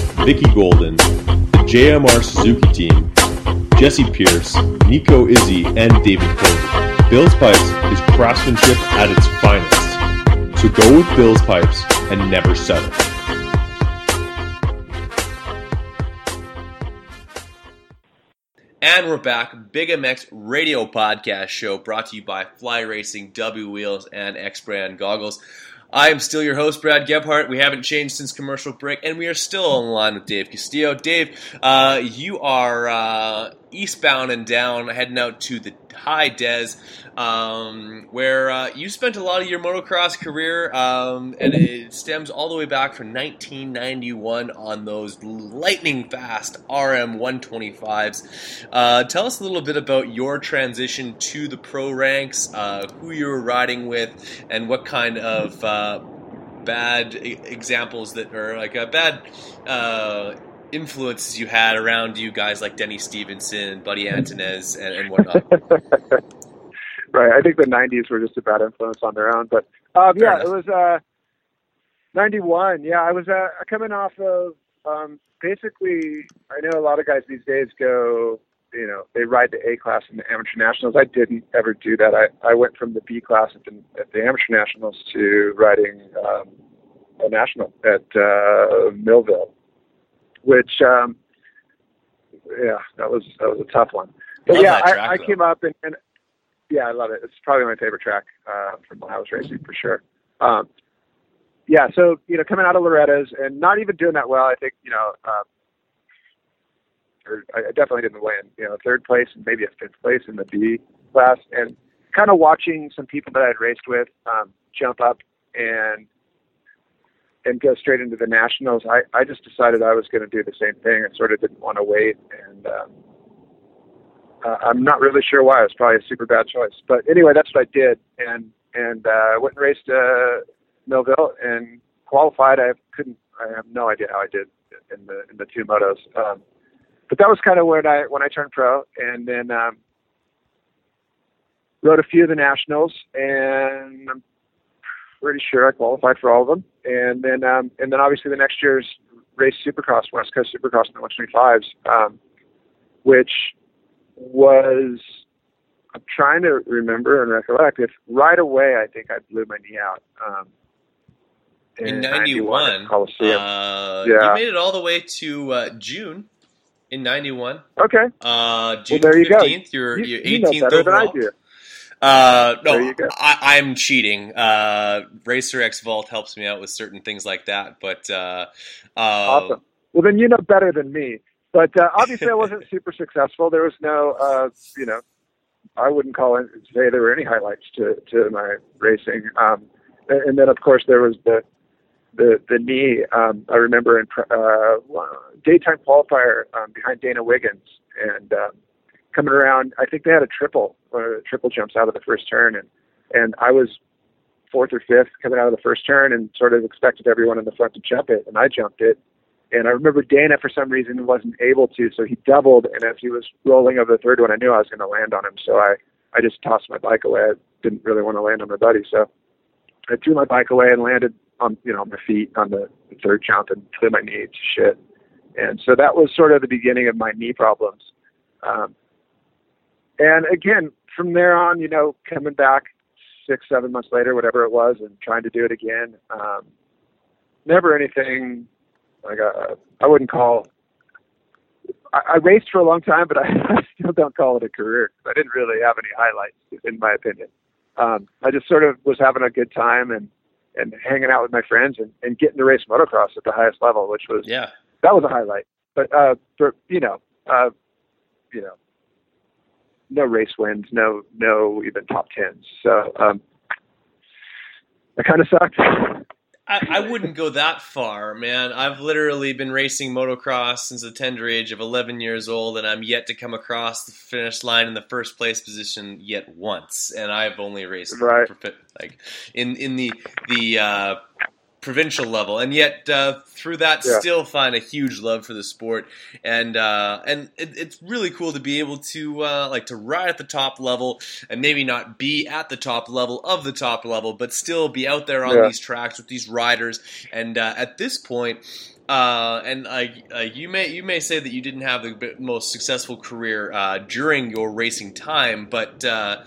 Vicki Golden, the JMR Suzuki team,
Jesse Pierce, Nico Izzi, and David Cody. Bill's Pipes is craftsmanship at its finest. So go with Bill's Pipes and never settle.
And we're back. Big MX Radio Podcast Show brought to you by Fly Racing, W Wheels, and X Brand Goggles. I am still your host, Brad Gebhart. We haven't changed since commercial break, and we are still on the line with Dave Castillo. Dave, uh, you are uh, eastbound and down, heading out to the High Des, um, where uh, you spent a lot of your motocross career, um, and it stems all the way back from 1991 on those lightning fast RM 125s. Uh, tell us a little bit about your transition to the pro ranks, uh, who you were riding with, and what kind of uh, bad examples that are like a bad uh, influences you had around you guys like Denny Stephenson, Buddy Antunez, and, and whatnot.
right. I think the '90s were just a bad influence on their own, but um, yeah, it was uh, '91. Yeah, I was uh, coming off of um, basically. I know a lot of guys these days go, you know, they ride the A class in the amateur nationals. I didn't ever do that. I I went from the B class at the, at the amateur nationals to riding um, a national at uh, Millville, which um, yeah, that was that was a tough one. But
Love
yeah,
track,
I, I came up and, and yeah, I love it. It's probably my favorite track uh, from when I was racing for sure. Um, yeah, so you know, coming out of Loretta's and not even doing that well. I think you know, uh, or I I definitely didn't win. You know, third place and maybe a fifth place in the B class, and kind of watching some people that I'd raced with um, jump up and and go straight into the nationals. I I just decided I was going to do the same thing and sort of didn't want to wait and. Um, uh, I'm not really sure why. It was probably a super bad choice. But anyway, that's what I did, and and uh, went and raced uh, Millville and qualified. I couldn't. I have no idea how I did in the in the two motos. Um, but that was kind of when I when I turned pro, and then um, rode a few of the nationals, and I'm pretty sure I qualified for all of them. And then um, and then obviously the next year's race Supercross, West Coast Supercross in the 125s, um, which was I'm trying to remember and recollect if right away I think I blew my knee out. Um,
in
91
91,
Coliseum.
uh,
Yeah.
you made it all the way to uh, June in 91.
okay.
Uh, June
there you
15th, your,
You,
your
you know
18th
better than I
overall. Uh, no,
There you go.
I, I'm cheating. Uh, Racer X Vault helps me out with certain things like that, but uh, uh,
Awesome. Well, then you know better than me. But uh, obviously, I wasn't super successful. There was no, uh, you know, I wouldn't call it say there were any highlights to to my racing. Um, and, and then, of course, there was the the the knee. Um, I remember in uh, daytime qualifier um, behind Dana Wiggins and um, coming around. I think they had a triple or triple jumps out of the first turn, and and I was fourth or fifth coming out of the first turn, and sort of expected everyone in the front to jump it, and I jumped it. And I remember Dana, for some reason, wasn't able to, so he doubled. And as he was rolling over the third one, I knew I was going to land on him. So I, I just tossed my bike away. I didn't really want to land on my buddy, so I threw my bike away and landed on, you know, my feet on the third jump and threw my knee to shit. And so that was sort of the beginning of my knee problems. Um, and again, from there on, you know, coming back six, seven months later, whatever it was, and trying to do it again. Um, never anything like uh, I wouldn't call. I, I raced for a long time, but I, I still don't call it a career. I didn't really have any highlights, in my opinion. Um, I just sort of was having a good time and and hanging out with my friends and, and getting to race motocross at the highest level, which was
yeah,
that was a highlight. But uh, for you know, uh, you know, no race wins, no no even top tens. So um, that kind of sucked.
I, I wouldn't go that far, man. I've literally been racing motocross since the tender age of 11 years old, and I'm yet to come across the finish line in the first place position yet once. And I've only raced
Right.
for, like in in the the uh, provincial level, and yet uh, through that
Yeah.
still find a huge love for the sport, and uh, and it, it's really cool to be able to uh, like to ride at the top level, and maybe not be at the top level of the top level, but still be out there on
Yeah.
these tracks with these riders, and uh, at this point. Uh, and uh, you may you may say that you didn't have the most successful career uh, during your racing time, but uh,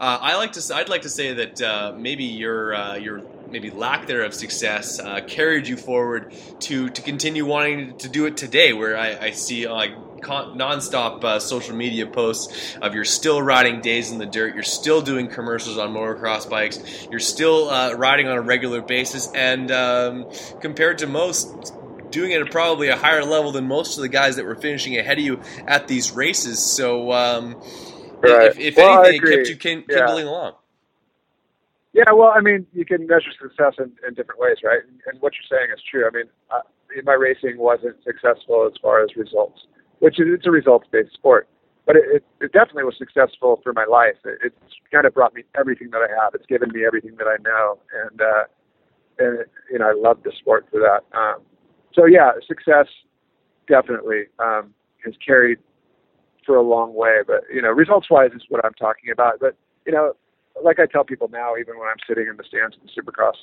uh, I like to I'd like to say that uh, maybe your uh, your maybe lack there of success uh, carried you forward to to continue wanting to do it today. Where I, I see uh, like con- nonstop uh, social media posts of you're still riding days in the dirt, you're still doing commercials on motocross bikes, you're still uh, riding on a regular basis, and um, compared to most doing it at probably a higher level than most of the guys that were finishing ahead of you at these races. So, um,
Right.
if, if
Well,
anything, it kept you kin-
Yeah.
kindling along.
Yeah, well, I mean, you can measure success in, in different ways, right? And, and what you're saying is true. I mean, uh, my racing wasn't successful as far as results, which is it's a results-based sport, but it, it, it definitely was successful for my life. It, it's kind of brought me everything that I have. It's given me everything that I know, and uh, and you know, I love the sport for that. Um, so yeah, success definitely um, has carried for a long way, but you know, results-wise is what I'm talking about. But you know, like I tell people now, even when I'm sitting in the stands in the Supercross,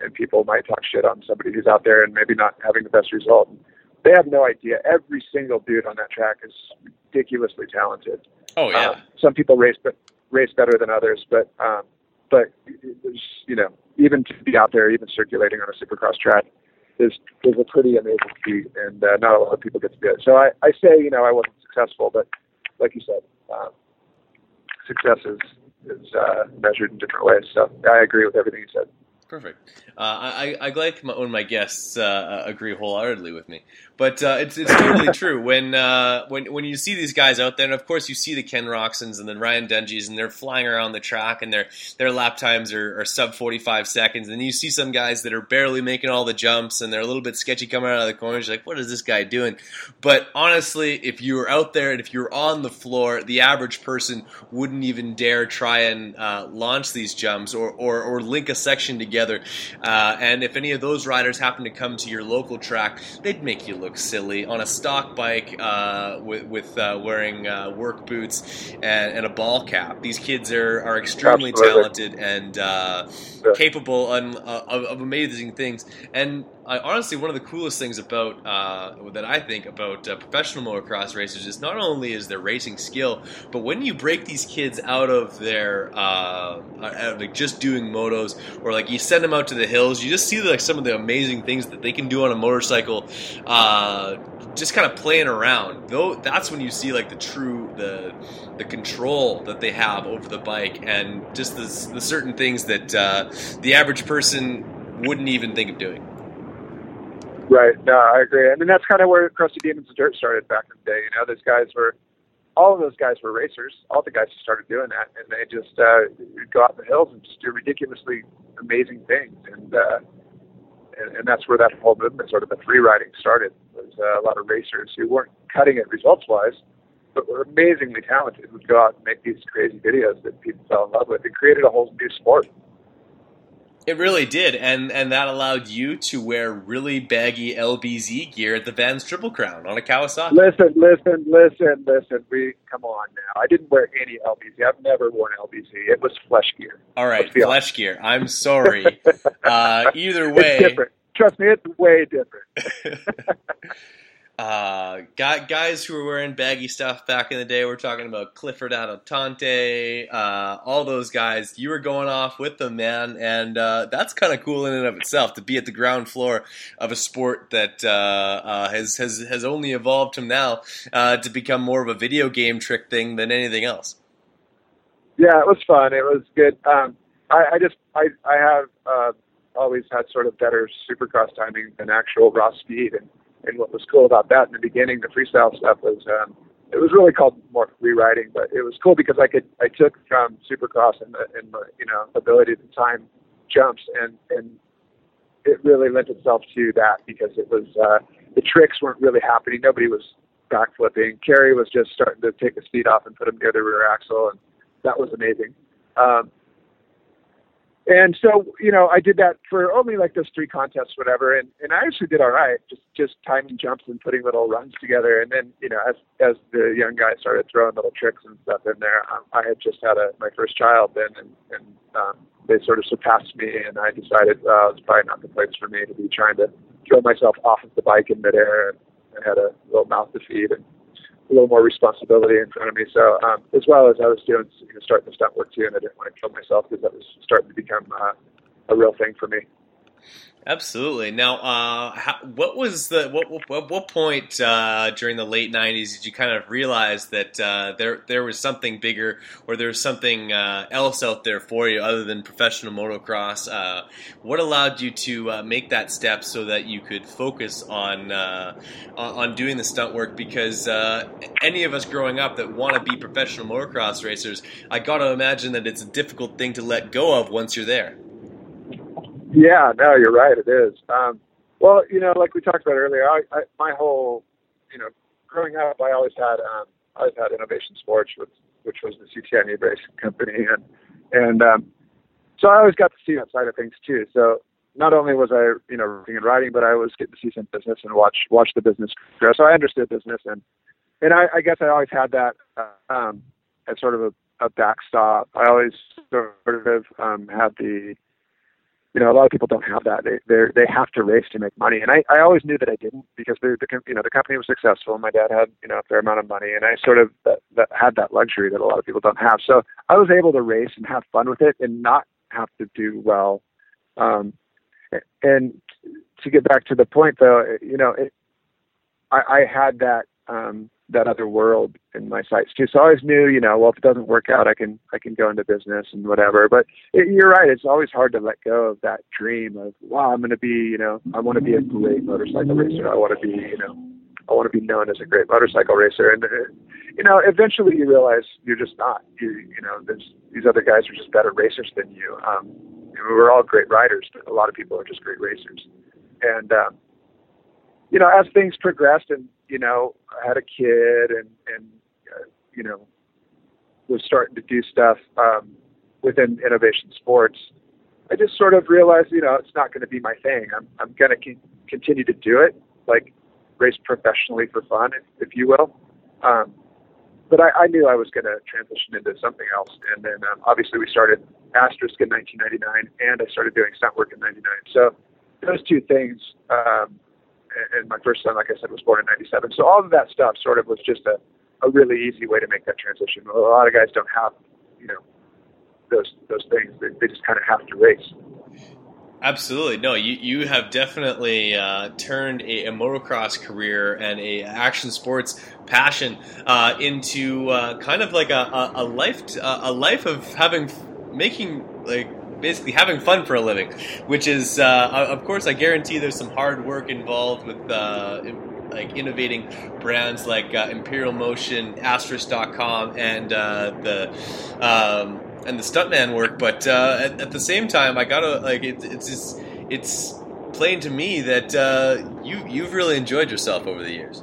and people might talk shit on somebody who's out there and maybe not having the best result, they have no idea. Every single dude on that track is ridiculously talented.
Oh yeah.
Um, some people race but race better than others, but um, but there's, you know even to be out there, even circulating on a Supercross track, is is a pretty amazing feat, and uh, not a lot of people get to do it. So I I say you know I wasn't successful, but like you said, um, success is is uh, measured in different ways. So I agree with everything you said.
Perfect. Uh, I, I like my, when my guests uh, agree wholeheartedly with me, but uh, it's it's totally true. When uh, when when you see these guys out there, and of course you see the Ken Roczens and the Ryan Dungeys, and they're flying around the track, and their their lap times are, are sub forty five seconds, and you see some guys that are barely making all the jumps, and they're a little bit sketchy coming out of the corners. You're like, what is this guy doing? But honestly, if you were out there and if you were on the floor, the average person wouldn't even dare try and uh, launch these jumps or, or, or link a section together. Uh, and if any of those riders happen to come to your local track, they'd make you look silly on a stock bike uh, with, with uh, wearing uh, work boots and, and a ball cap. These kids are, are extremely
Absolutely.
talented and uh, capable on, uh, of, of amazing things. And I, honestly, one of the coolest things about uh, that I think about uh, professional motocross racers is not only is their racing skill, but when you break these kids out of their uh, out of like just doing motos, or like you send them out to the hills, you just see like some of the amazing things that they can do on a motorcycle, uh, just kind of playing around. Though that's when you see like the true the the control that they have over the bike, and just the, the certain things that uh, the average person wouldn't even think of doing.
Right. No, I agree. I mean, that's kind of where Crusty Demons of Dirt started back in the day. You know, those guys were, all of those guys were racers. All the guys who started doing that, and they just uh, go out in the hills and just do ridiculously amazing things. And uh, and, and that's where that whole movement, sort of the free riding, started. Was uh, a lot of racers who weren't cutting it results wise, but were amazingly talented. Would go out and make these crazy videos that people fell in love with. It created a whole new sport.
It really did, and and that allowed you to wear really baggy LBZ gear at the Vans Triple Crown on a Kawasaki.
Listen, listen, listen, listen. We come on now. I didn't wear any LBZ. I've never worn LBZ. It was flesh gear.
All right, flesh gear. I'm sorry. uh, either way,
It's different. Trust me, it's way different.
uh, guy, guys who were wearing baggy stuff back in the day, we're talking about Clifford Adoptante, uh, all those guys. You were going off with them, man, and uh, that's kind of cool in and of itself to be at the ground floor of a sport that uh, uh, has has has only evolved from now uh, to become more of a video game trick thing than anything else.
Yeah, it was fun. It was good. Um, I, I just I I have uh, always had sort of better supercross timing than actual raw speed, and and what was cool about that in the beginning, the freestyle stuff was um, it was really called more free riding, but it was cool because I could I took from supercross and the and the you know ability to time jumps and and it really lent itself to that because it was uh, the tricks weren't really happening. Nobody was backflipping. Kerry was just starting to take the speed off and put him near the rear axle, and that was amazing. Um, and so you know I did that for only like those three contests, whatever, and and I actually did all right, just just timing jumps and putting little runs together. And then you know as as the young guy started throwing little tricks and stuff in there, um, I had just had a my first child then, and and um, they sort of surpassed me, and I decided uh, it's probably not the place for me to be trying to throw myself off of the bike in midair. And I had a little mouth to feed and a little more responsibility in front of me. So, um, as well as I was doing, you know, starting the stunt work too, and I didn't want to kill myself because that was starting to become uh, a real thing for me.
Absolutely. Now, uh, how, what was the what what, what point uh, during the late '90s did you kind of realize that uh, there there was something bigger, or there was something uh, else out there for you other than professional motocross? Uh, what allowed you to uh, make that step so that you could focus on on, on doing the stunt work? Because any of us growing up that want to be professional motocross racers, I got to imagine that it's a difficult thing to let go of once you're there.
Yeah, no, you're right. It is. Um, well, you know, like we talked about earlier, I, I, my whole, you know, growing up, I always had, um, I always had Innovation Sports, which, which was the CTI brace company, and and um, so I always got to see that side of things too. So not only was I, you know, reading and writing, but I was getting to see some business and watch watch the business grow. So I understood business, and and I, I guess I always had that um, as sort of a, a backstop. I always sort of um, had the you know, a lot of people don't have that. They they they have to race to make money, and I I always knew that I didn't because the the you know the company was successful. and My dad had you know a fair amount of money, and I sort of that, that had that luxury that a lot of people don't have. So I was able to race and have fun with it, and not have to do well. Um, and to get back to the point, though, you know, it, I, I had that um, that other world in my sights too. So I always knew, you know, well, if it doesn't work out, I can I can go into business and whatever. But it, you're right; it's always hard to let go of that dream of, wow, I'm going to be, you know, I want to be a great motorcycle racer. I want to be, you know, I want to be known as a great motorcycle racer. And uh, you know, eventually you realize you're just not. You you know, there's these other guys are just better racers than you. Um, we're all great riders, but a lot of people are just great racers. And um, you know, as things progressed and you know, I had a kid and and uh, you know was starting to do stuff um, within Innovation Sports. I just sort of realized, you know, it's not going to be my thing. I'm I'm going to con- continue to do it, like race professionally for fun, if, if you will. Um, but I, I knew I was going to transition into something else, and then um, obviously we started Asterisk in 1999, and I started doing stunt work in '99. So those two things um, and my first son, like I said, was born in '97. So all of that stuff sort of was just a, a really easy way to make that transition. A lot of guys don't have, you know, those those things. They, they just kind of have to race.
Absolutely, no. You you have definitely uh, turned a, a, motocross career and a action sports passion uh, into uh, kind of like a, a, a life a life of having making like basically having fun for a living, which is, uh, of course, I guarantee there's some hard work involved with uh, like innovating brands like uh, Imperial Motion, Asterisk.com, and uh, the um, and the stuntman work. But uh, at, at, the same time, I gotta like it, it's just, it's plain to me that uh, you you've really enjoyed yourself over the years.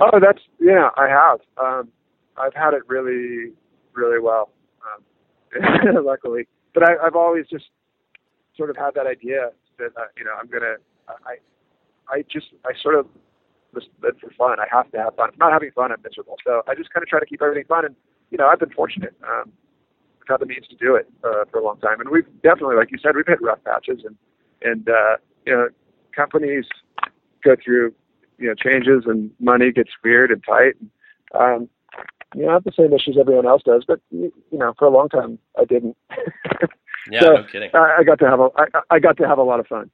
Oh, that's yeah, I have. Um, I've had it really, really well. Um, luckily, but I, I've always just sort of had that idea that uh, you know I'm gonna I I just I sort of just live for fun. I have to have fun. If I'm not having fun, I'm miserable. So I just kind of try to keep everything fun. And you know I've been fortunate. Um, I've had the means to do it uh, for a long time, and we've definitely, like you said, we've hit rough patches, and and uh, you know companies go through you know changes, and money gets weird and tight. And, um, you know, the same issues everyone else does, but you know, for a long time I didn't.
yeah, so no kidding.
I, I got to have a I, I got to have a lot of fun.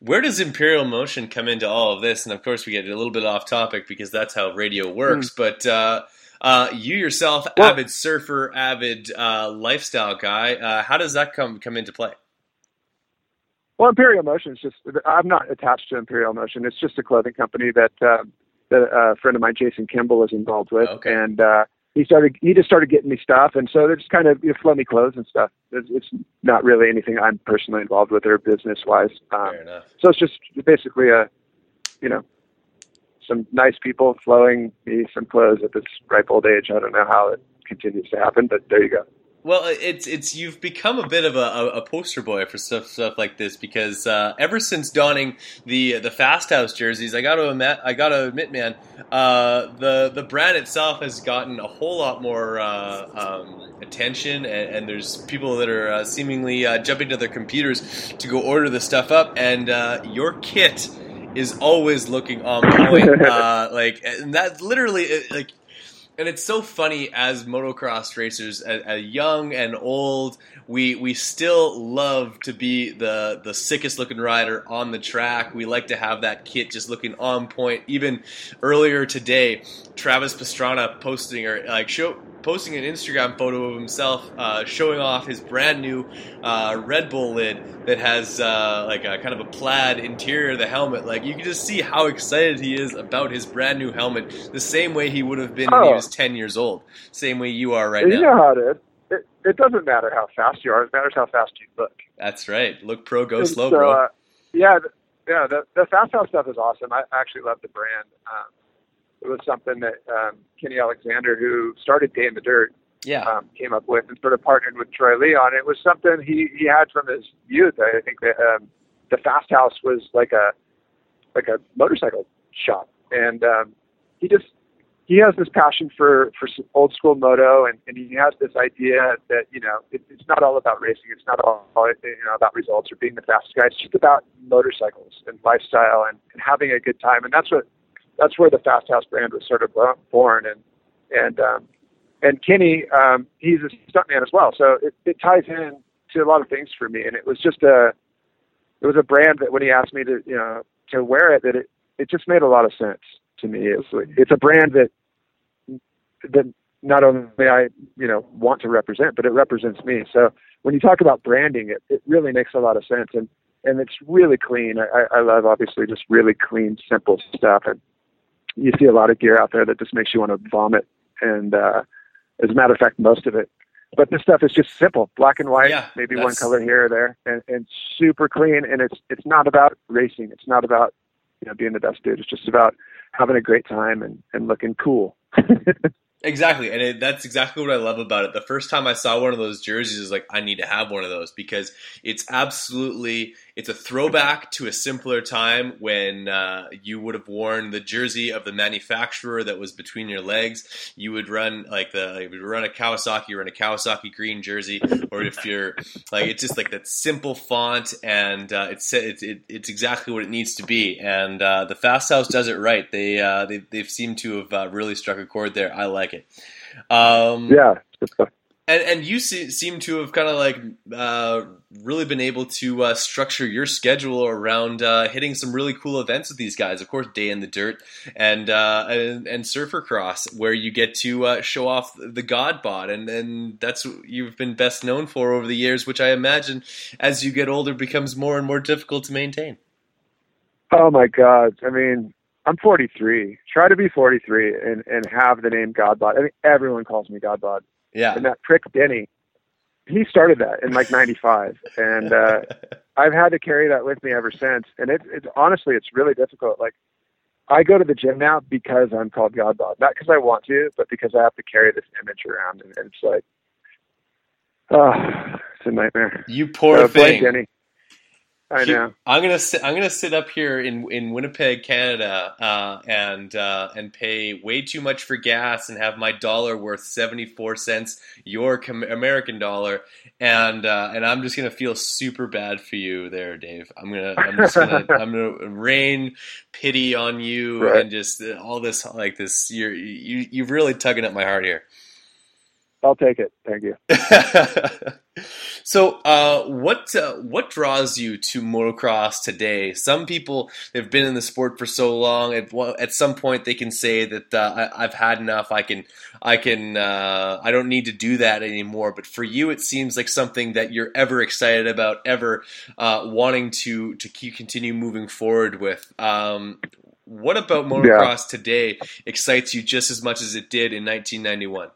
Where does Imperial Motion come into all of this? And of course, we get a little bit off topic because that's how radio works. Mm. But uh, uh, you yourself, well, avid surfer, avid uh, lifestyle guy, uh, how does that come come into play?
Well, Imperial Motion is just, I'm not attached to Imperial Motion. It's just a clothing company that um, that a friend of mine, Jason Kimball, is involved with,
okay.
and uh, he started he just started getting me stuff, and so they're just kind of you know, flow me clothes and stuff. It's, it's not really anything I'm personally involved with or business wise. Um,
Fair enough.
So it's just basically a, you know, some nice people flowing me some clothes at this ripe old age. I don't know how it continues to happen, but there you go.
Well, it's it's you've become a bit of a, a, poster boy for stuff stuff like this because uh, ever since donning the the Fast House jerseys, I got to admit, I got to admit, man, uh, the the brand itself has gotten a whole lot more uh, um, attention, and, and, there's people that are uh, seemingly uh, jumping to their computers to go order the stuff up, and uh, your kit is always looking on point. like, and that literally like and it's so funny as motocross racers, a, a, young and old, we we still love to be the the sickest looking rider on the track. We like to have that kit just looking on point. Even earlier today, Travis Pastrana posting or like show posting an Instagram photo of himself uh, showing off his brand new uh, Red Bull lid that has uh, like a kind of a plaid interior of the helmet. Like you can just see how excited he is about his brand new helmet, the same way he would have been oh. when he oh. was ten years old, same way you are right
you
now.
You know how it is. It, it doesn't matter how fast you are; it matters how fast you look.
That's right. Look pro, go and slow, so, bro.
Uh, yeah, yeah. The, the fast house stuff is awesome. I actually love the brand. Um, it was something that um, Kenny Alexander, who started Day in the Dirt,
yeah.
um, came up with and sort of partnered with Troy Lee on. It was something he, he had from his youth. I think that um, the Fast House was like a like a motorcycle shop, and um, he just he has this passion for for old school moto, and, and he has this idea that you know it, it's not all about racing, it's not all you know about results or being the fastest guy. It's just about motorcycles and lifestyle and, and having a good time, and that's what that's where the Fast House brand was sort of born. And and um, and Kenny, um, he's a stuntman as well, so it, it ties in to a lot of things for me. And it was just a it was a brand that when he asked me to you know to wear it, that it it just made a lot of sense to me. It's it's a brand that that not only I you know want to represent, but it represents me. So when you talk about branding, it it really makes a lot of sense and and it's really clean. I, I love obviously just really clean, simple stuff. And you see a lot of gear out there that just makes you want to vomit. And uh, as a matter of fact, most of it. But this stuff is just simple, black and white,
yeah,
maybe one color here or there, and, and super clean. And it's it's not about racing. It's not about you know being the best dude. It's just about having a great time and and looking cool.
Exactly, and it, that's exactly what I love about it. The first time I saw one of those jerseys, is like, I need to have one of those because it's absolutely it's a throwback to a simpler time when uh, you would have worn the jersey of the manufacturer that was between your legs. You would run like the you would run a Kawasaki, run a Kawasaki green jersey, or if you're like it's just like that simple font, and uh, it's it, it, it's exactly what it needs to be. And uh, the Fast House does it right. They uh, they they've seemed to have uh, really struck a chord there. I like Um,
yeah.
And, and you see, seem to have kind of like uh, really been able to uh, structure your schedule around uh, hitting some really cool events with these guys. Of course, Day in the Dirt and uh, and, and Surfer Cross, where you get to uh, show off the God Bod, and and that's what you've been best known for over the years, which I imagine as you get older becomes more and more difficult to maintain.
Oh my God! I mean, I'm 43. Try to be 43 and and have the name God Bod. I mean, everyone calls me God Bod.
Yeah.
And that prick Denny, he started that in like '95, and uh, I've had to carry that with me ever since. And it's it's honestly it's really difficult. Like I go to the gym now because I'm called God Bod, not because I want to, but because I have to carry this image around, and, and it's like, oh, it's a nightmare.
You poor thing.
Denny. I know.
I'm gonna sit. I'm gonna sit up here in in Winnipeg, Canada, uh, and uh, and pay way too much for gas and have my dollar worth seventy four cents your com- American dollar, and uh, and I'm just gonna feel super bad for you there, Dave. I'm gonna I'm just gonna I'm gonna rain pity on you right. and just all this like this. You're you you're really tugging at my heart here.
I'll take it. Thank you.
so, uh, what uh, what draws you to motocross today? Some people have been in the sport for so long. At, at some point, they can say that uh, I, have had enough. I can, I can, uh, I don't need to do that anymore. But for you, it seems like something that you're ever excited about, ever uh, wanting to to keep continue moving forward with. Um, what about motocross yeah. today excites you just as much as it did in 1991?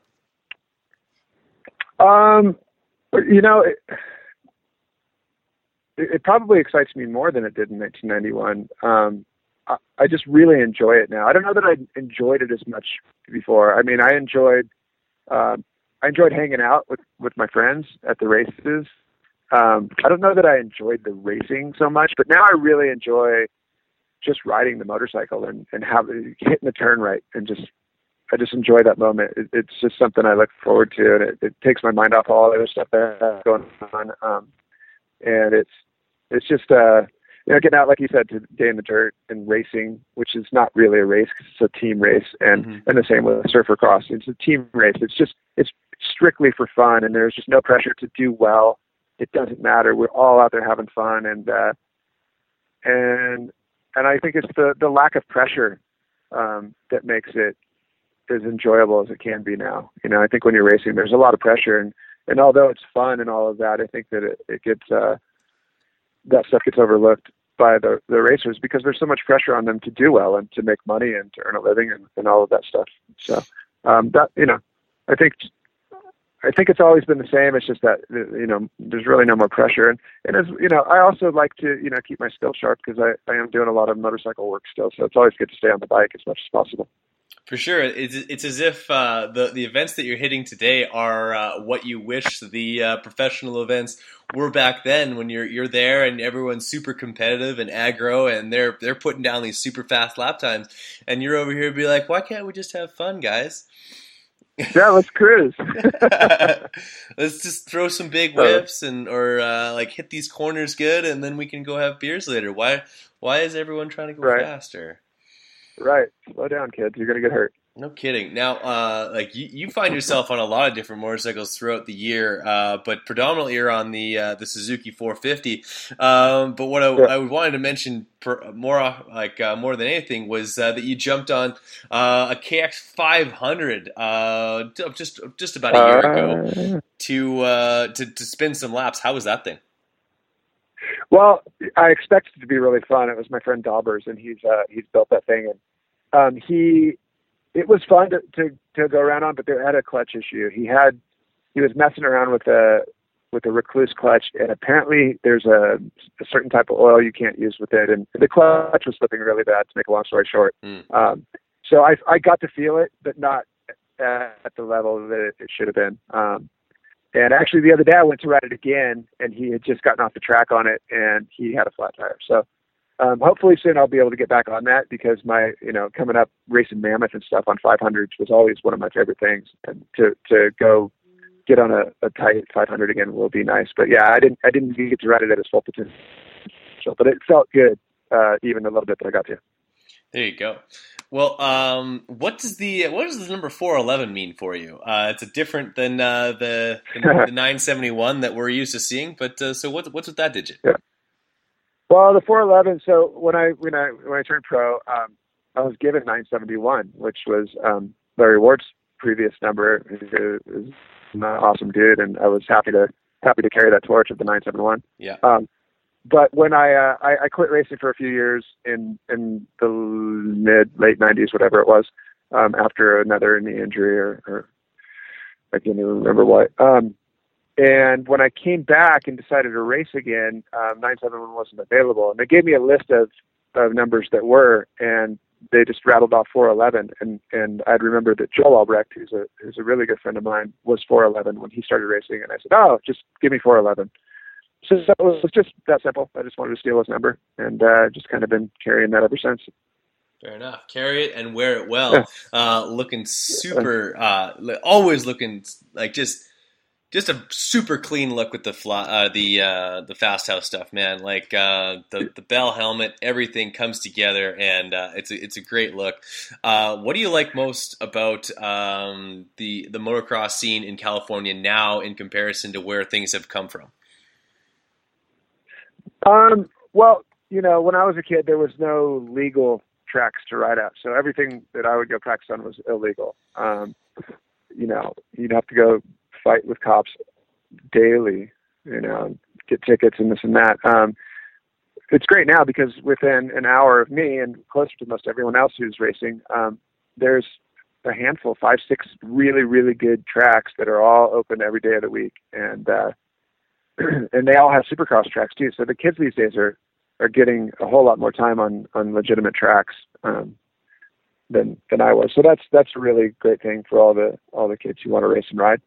Um, you know, it, it, probably excites me more than it did in 1991. Um, I, I just really enjoy it now. I don't know that I enjoyed it as much before. I mean, I enjoyed, uh, I enjoyed hanging out with with my friends at the races. Um, I don't know that I enjoyed the racing so much, but now I really enjoy just riding the motorcycle and and having hitting the turn right and just I just enjoy that moment. It, it's just something I look forward to, and it, it takes my mind off all the other stuff that's going on. Um, and it's it's just uh, you know getting out like you said to day in the dirt and racing, which is not really a race because it's a team race, and
Mhm.
and the same with surfer cross. It's a team race. It's just it's strictly for fun, and there's just no pressure to do well. It doesn't matter. We're all out there having fun, and uh, and and I think it's the the lack of pressure um, that makes it as enjoyable as it can be now. You know, I think when you're racing, there's a lot of pressure, and and although it's fun and all of that, I think that it, it gets uh, that stuff gets overlooked by the the racers because there's so much pressure on them to do well and to make money and to earn a living and, and all of that stuff. So um, that you know, I think I think it's always been the same. It's just that you know there's really no more pressure, and and as you know, I also like to you know keep my skills sharp because I I am doing a lot of motorcycle work still, so it's always good to stay on the bike as much as possible.
For sure, it's it's as if uh, the the events that you're hitting today are uh, what you wish the uh, professional events were back then. When you're you're there and everyone's super competitive and aggro, and they're they're putting down these super fast lap times, and you're over here be like, why can't we just have fun, guys?
Yeah, let's cruise.
Let's just throw some big whips and or uh, like hit these corners good, and then we can go have beers later. Why why is everyone trying to go
Right.
faster?
Right, slow down, kids. You're gonna get hurt.
No kidding. Now, uh, like you, you find yourself on a lot of different motorcycles throughout the year, uh, but predominantly you're on the uh, the Suzuki 450. Um, but what I, I wanted to mention per, more like uh, more than anything was uh, that you jumped on uh, a KX 500 uh, just just about a year ago
Uh,
to, uh, to to spin some laps. How was that thing?
Well, I expected it to be really fun. It was my friend Daubers, and he's uh, he's built that thing, and um, he it was fun to, to to go around on, but there had a clutch issue. He had he was messing around with a with a Rekluse clutch, and apparently there's a, a certain type of oil you can't use with it, and the clutch was slipping really bad. To make a long story short, um, so I I got to feel it, but not at the level that it, it should have been. Um, and actually, the other day I went to ride it again, and he had just gotten off the track on it, and he had a flat tire. So um, hopefully soon I'll be able to get back on that because my, you know, coming up racing mammoth and stuff on 500s was always one of my favorite things. And to to go get on a, a tight 500 again will be nice. But yeah, I didn't I didn't get to ride it at its full potential, but it felt good, uh, even a little bit that I got to.
There you go. Well, um, what does the what does the number four eleven mean for you? Uh, it's a different than uh, the the nine seventy one that we're used to seeing. But uh, so what, what's with that digit?
Yeah. Well, the 411. So when I when I when I turned pro, um, I was given 971, which was um, Larry Ward's previous number. He is an awesome dude, and I was happy to happy to carry that torch of the 971.
Yeah.
Um, but when I, uh, I I quit racing for a few years in in the mid late 90s, whatever it was, um, after another knee injury or, or I can't even remember what. Um, and when I came back and decided to race again, um, 971 wasn't available. And they gave me a list of, of numbers that were, and they just rattled off 411. And, and I'd remember that Joel Albrecht, who's a, who's a really good friend of mine, was 411 when he started racing. And I said, oh, just give me 411. So it was just that simple. I just wanted to steal his number and uh, just kind of been carrying that ever since.
Fair enough. Carry it and wear it well. Uh, looking super, uh, always looking like just, just a super clean look with the fly, uh, the uh, the Fasthouse stuff, man. Like uh, the the bell helmet, everything comes together, and uh, it's a, it's a great look. Uh, what do you like most about um, the the motocross scene in California now, in comparison to where things have come from?
Um, well, you know, when I was a kid, there was no legal tracks to ride at, so everything that I would go practice on was illegal. Um, you know, you'd have to go fight with cops daily, you know, get tickets and this and that. Um, it's great now because within an hour of me and closer to most everyone else who's racing, um, there's a handful, five, six really, really good tracks that are all open every day of the week, and uh, and they all have supercross tracks too. So the kids these days are are getting a whole lot more time on on legitimate tracks um, than than I was. So that's that's a really great thing for all the all the kids who want to race and ride.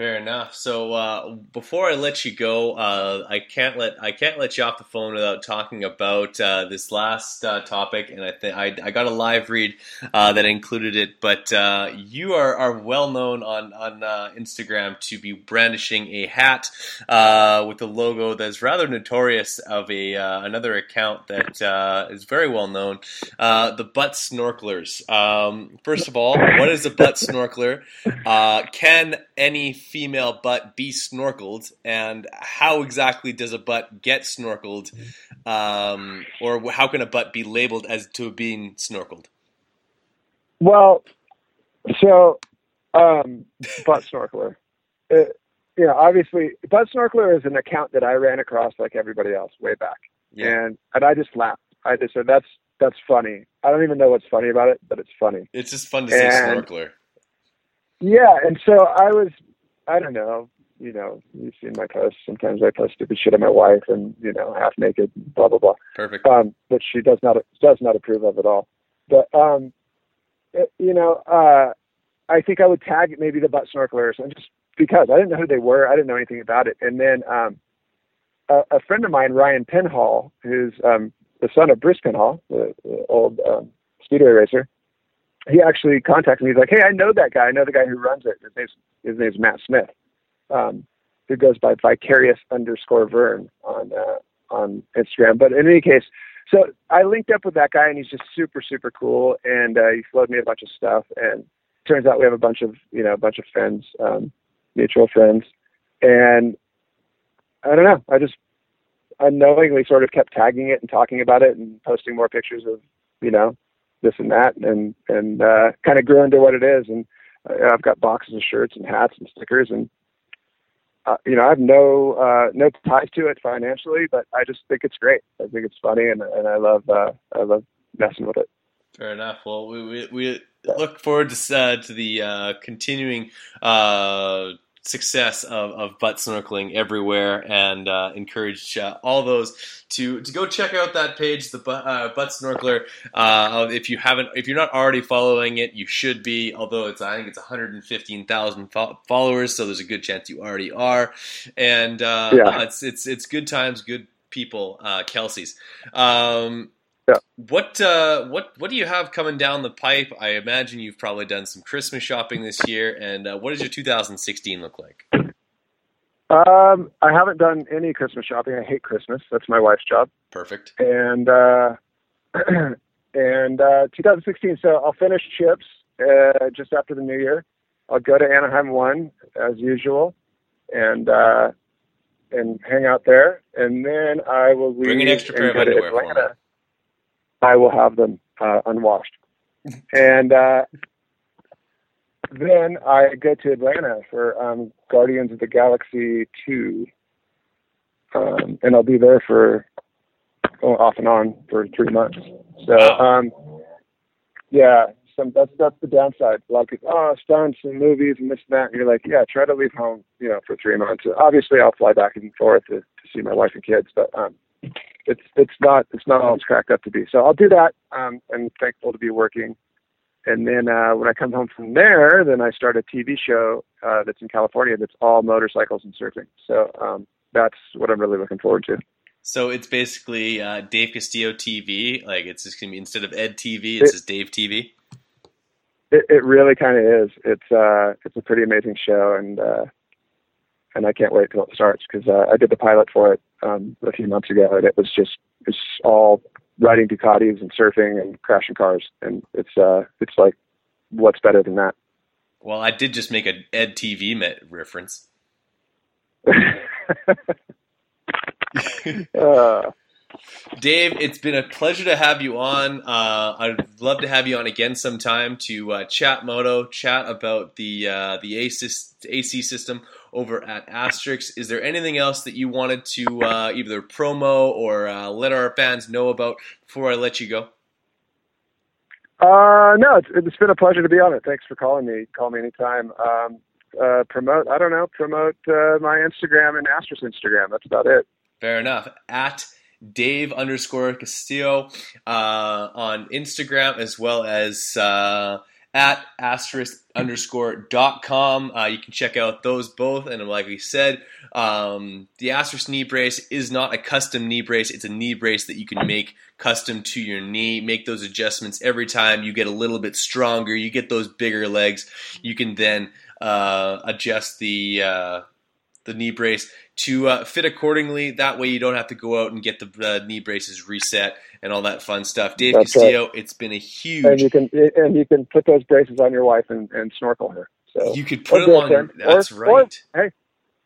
Fair enough. So uh, before I let you go, uh, I can't let I can't let you off the phone without talking about uh, this last uh, topic, and I think I, got a live read uh, that included it. But uh, you are, are well known on on Instagram to be brandishing a hat with a logo that's rather notorious of a another account that is very well known, the Butt Snorkelers. Um, first of all, what is a butt snorkeler? can any female butt be snorkeled, and how exactly does a butt get snorkeled, um, or how can a butt be labeled as to being snorkeled?
Well, so um, butt snorkeler. It, you know, obviously, butt snorkeler is an account that I ran across like everybody else way back,
Yeah.
and and I just laughed. I just said that's that's funny. I don't even know what's funny about it, but it's funny.
It's just fun to say
And-
snorkeler.
Yeah, and so I was, I don't know, you know, you've seen my posts. Sometimes I post stupid shit of my wife and you know, half naked, blah blah blah.
Perfect.
Um, which she does not does not approve of at all. But um, it- you know, uh, I think I would tag maybe the butt snorkelers, and just because I didn't know who they were, I didn't know anything about it. And then um, a, a friend of mine, Ryan Penhall, who's um, the son of Bruce Penhall, the, the old um, speedway racer he actually contacted me. He's like, "Hey, I know that guy. I know the guy who runs it. His name's his name's Matt Smith, um, who goes by Vicarious underscore Vern on uh, on Instagram. But in any case, so I linked up with that guy, and he's just super super cool. And uh, he flowed me a bunch of stuff. And turns out we have a bunch of you know a bunch of friends, um, mutual friends. And I don't know. I just unknowingly sort of kept tagging it and talking about it and posting more pictures of you know this and that and and uh, kind of grew into what it is. And uh, I've got boxes of shirts and hats and stickers and uh, you know I have no uh, no ties to it financially, but I just think it's great. I think it's funny and and I love uh, I love messing with it.
Fair enough. Well, we we, we look forward to uh, to the uh, continuing uh, success of, of butt snorkeling everywhere, and uh, encourage uh, all those to to go check out that page, the butt, uh, butt snorkeler. Uh, if you haven't, if you're not already following it, you should be. Although it's I think it's 115,000 fo- followers, so there's a good chance you already are. And uh,
Yeah.
it's it's it's good times, good people. Uh, Kelsey's. Um. What uh, what what do you have coming down the pipe? I imagine you've probably done some Christmas shopping this year, and uh, what does your 2016 look like?
Um, I haven't done any Christmas shopping. I hate Christmas. That's my wife's job.
Perfect.
and uh, and uh, 2016. So I'll finish chips uh, just after the new year. I'll go to Anaheim one as usual, and uh, and hang out there, and then I will leave
Bring an extra pair of underwear.
Atlanta. I will have them uh, unwashed, and uh, then I go to Atlanta for um, Guardians of the Galaxy two, um, and I'll be there for oh, off and on for three months. So, um, yeah, some that's that's the downside. A lot of people, oh, done some movies and this and that. And you're like, yeah, try to leave home, you know, for three months. Obviously, I'll fly back and forth to, to see my wife and kids, but um, it's it's not it's not all it's cracked up to be. So I'll do that. Um, I'm thankful to be working. And then uh, when I come home from there, then I start a TV show uh, that's in California that's all motorcycles and surfing. So um, that's what I'm really looking forward to.
So it's basically uh, Dave Castillo TV. Like it's just gonna be instead of Ed TV, it's just Dave TV.
It, it really kind of is. It's uh, it's a pretty amazing show, and uh, and I can't wait till it starts because uh, I did the pilot for it um, a few months ago, and it was just it's all riding Ducatis and surfing and crashing cars, and it's uh, it's like what's better than that?
Well, I did just make a Ed TV met reference.
uh,
Dave, it's been a pleasure to have you on. Uh, I'd love to have you on again sometime to uh, chat moto, chat about the uh, the AC, AC system over at Asterisk. Is there anything else that you wanted to uh, either promo or uh, let our fans know about before I let you go?
Uh, no, it's, it's been a pleasure to be on it. Thanks for calling me. Call me anytime. Um, uh, promote, I don't know, promote uh, my Instagram and Asterisk Instagram. That's about it.
Fair enough. At Dave underscore Castillo uh, on Instagram as well as uh, at asterisk underscore dot com. Uh, you can check out those both. And like we said, um, the asterisk knee brace is not a custom knee brace. It's a knee brace that you can make custom to your knee. Make those adjustments every time you get a little bit stronger. You get those bigger legs. You can then uh, adjust the uh, the knee brace to uh, fit accordingly. That way, you don't have to go out and get the uh, knee braces reset and all that fun stuff. Dave
That's
Castillo, it's been a huge.
And you can and you can put those braces on your wife and, and snorkel her. So
You could put them on that's
or,
right.
Or, hey,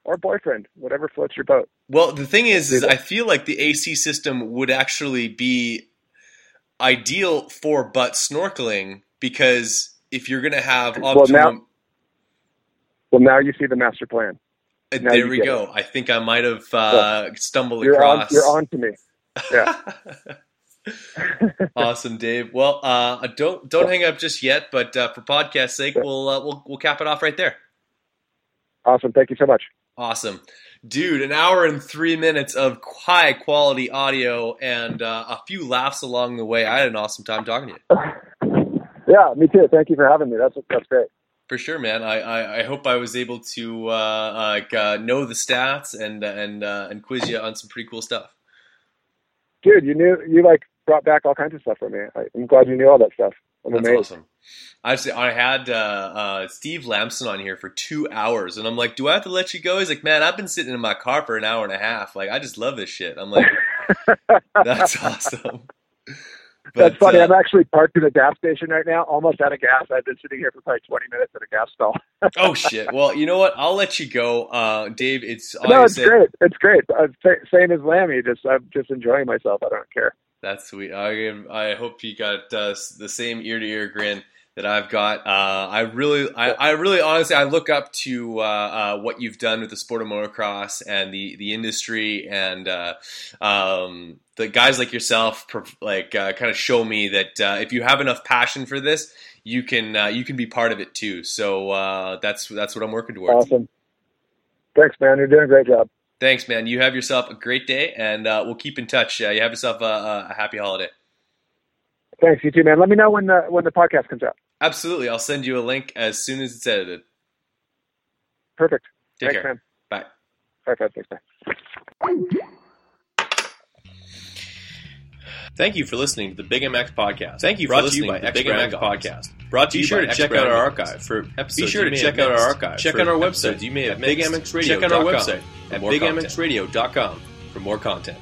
or boyfriend, whatever floats your boat.
Well, the thing is, is I feel like the AC system would actually be ideal for butt snorkeling because if you're going to have
Well, now- Well, now you see the master plan.
Uh,
now
there we go. I think I might have uh, stumbled
You're on.
across.
You're on to me. Yeah.
awesome, Dave. Well, uh, don't don't hang up just yet, but uh, for podcast sake, we'll uh, we'll we'll cap it off right there.
awesome. Thank you so much.
Awesome. Dude, an hour and three minutes of high quality audio and uh, a few laughs along the way. I had an awesome time talking to you.
Yeah, me too. Thank you for having me. That's that's great.
For sure, man. I, I, I hope I was able to uh, like uh, know the stats and and uh, and quiz you on some pretty cool stuff.
Dude, you knew you like brought back all kinds of stuff for me. I, I'm glad you knew all that stuff. I'm
That's
amazed.
awesome. I I had uh, uh, Steve Lamson on here for two hours, and I'm like, "Do I have to let you go?" He's like, "Man, I've been sitting in my car for an hour and a half. Like, I just love this shit." I'm like, "That's awesome."
That's funny.
uh,
I'm actually parked at a gas station right now, almost out of gas. I've been sitting here for probably 20 minutes at a gas stall.
oh shit! Well, you know what? I'll let you go, uh, Dave. It's
no, it's
said-
great. It's great. Uh, sa- same as Lammy. Just I'm just enjoying myself. I don't care.
That's sweet. I I hope you got uh, the same ear to ear grin that I've got. Uh, I really, I, I really, honestly, I look up to uh, uh, what you've done with the sport of motocross and the the industry and uh, um, the guys like yourself. Like, uh, kind of show me that uh, if you have enough passion for this, you can uh, you can be part of it too. So uh, that's that's what I'm working towards.
Awesome. Thanks, man. You're doing a great job.
Thanks, man. You have yourself a great day, and uh, we'll keep in touch. Uh, you have yourself a, a, a happy holiday.
Thanks, you too, man. Let me know when the when the podcast comes out.
Absolutely. I'll send you a link as soon as it's edited.
Perfect.
Take
Thanks,
care.
man.
Bye.
Bye, bye. Thanks, bye.
Thank you for listening to the Big MX podcast.
Thank you for
Brought to
listening
you by
to the Big
Brand
MX podcast.
Brought to you.
Be
you
sure
by
to check out our archive for episodes.
Be sure
you
to
may
check
have
out our archive.
Check out our website.
You may have
at
missed.
BigMXRadio.com
Check out our website at
more.
BigMXRadio.com for more content.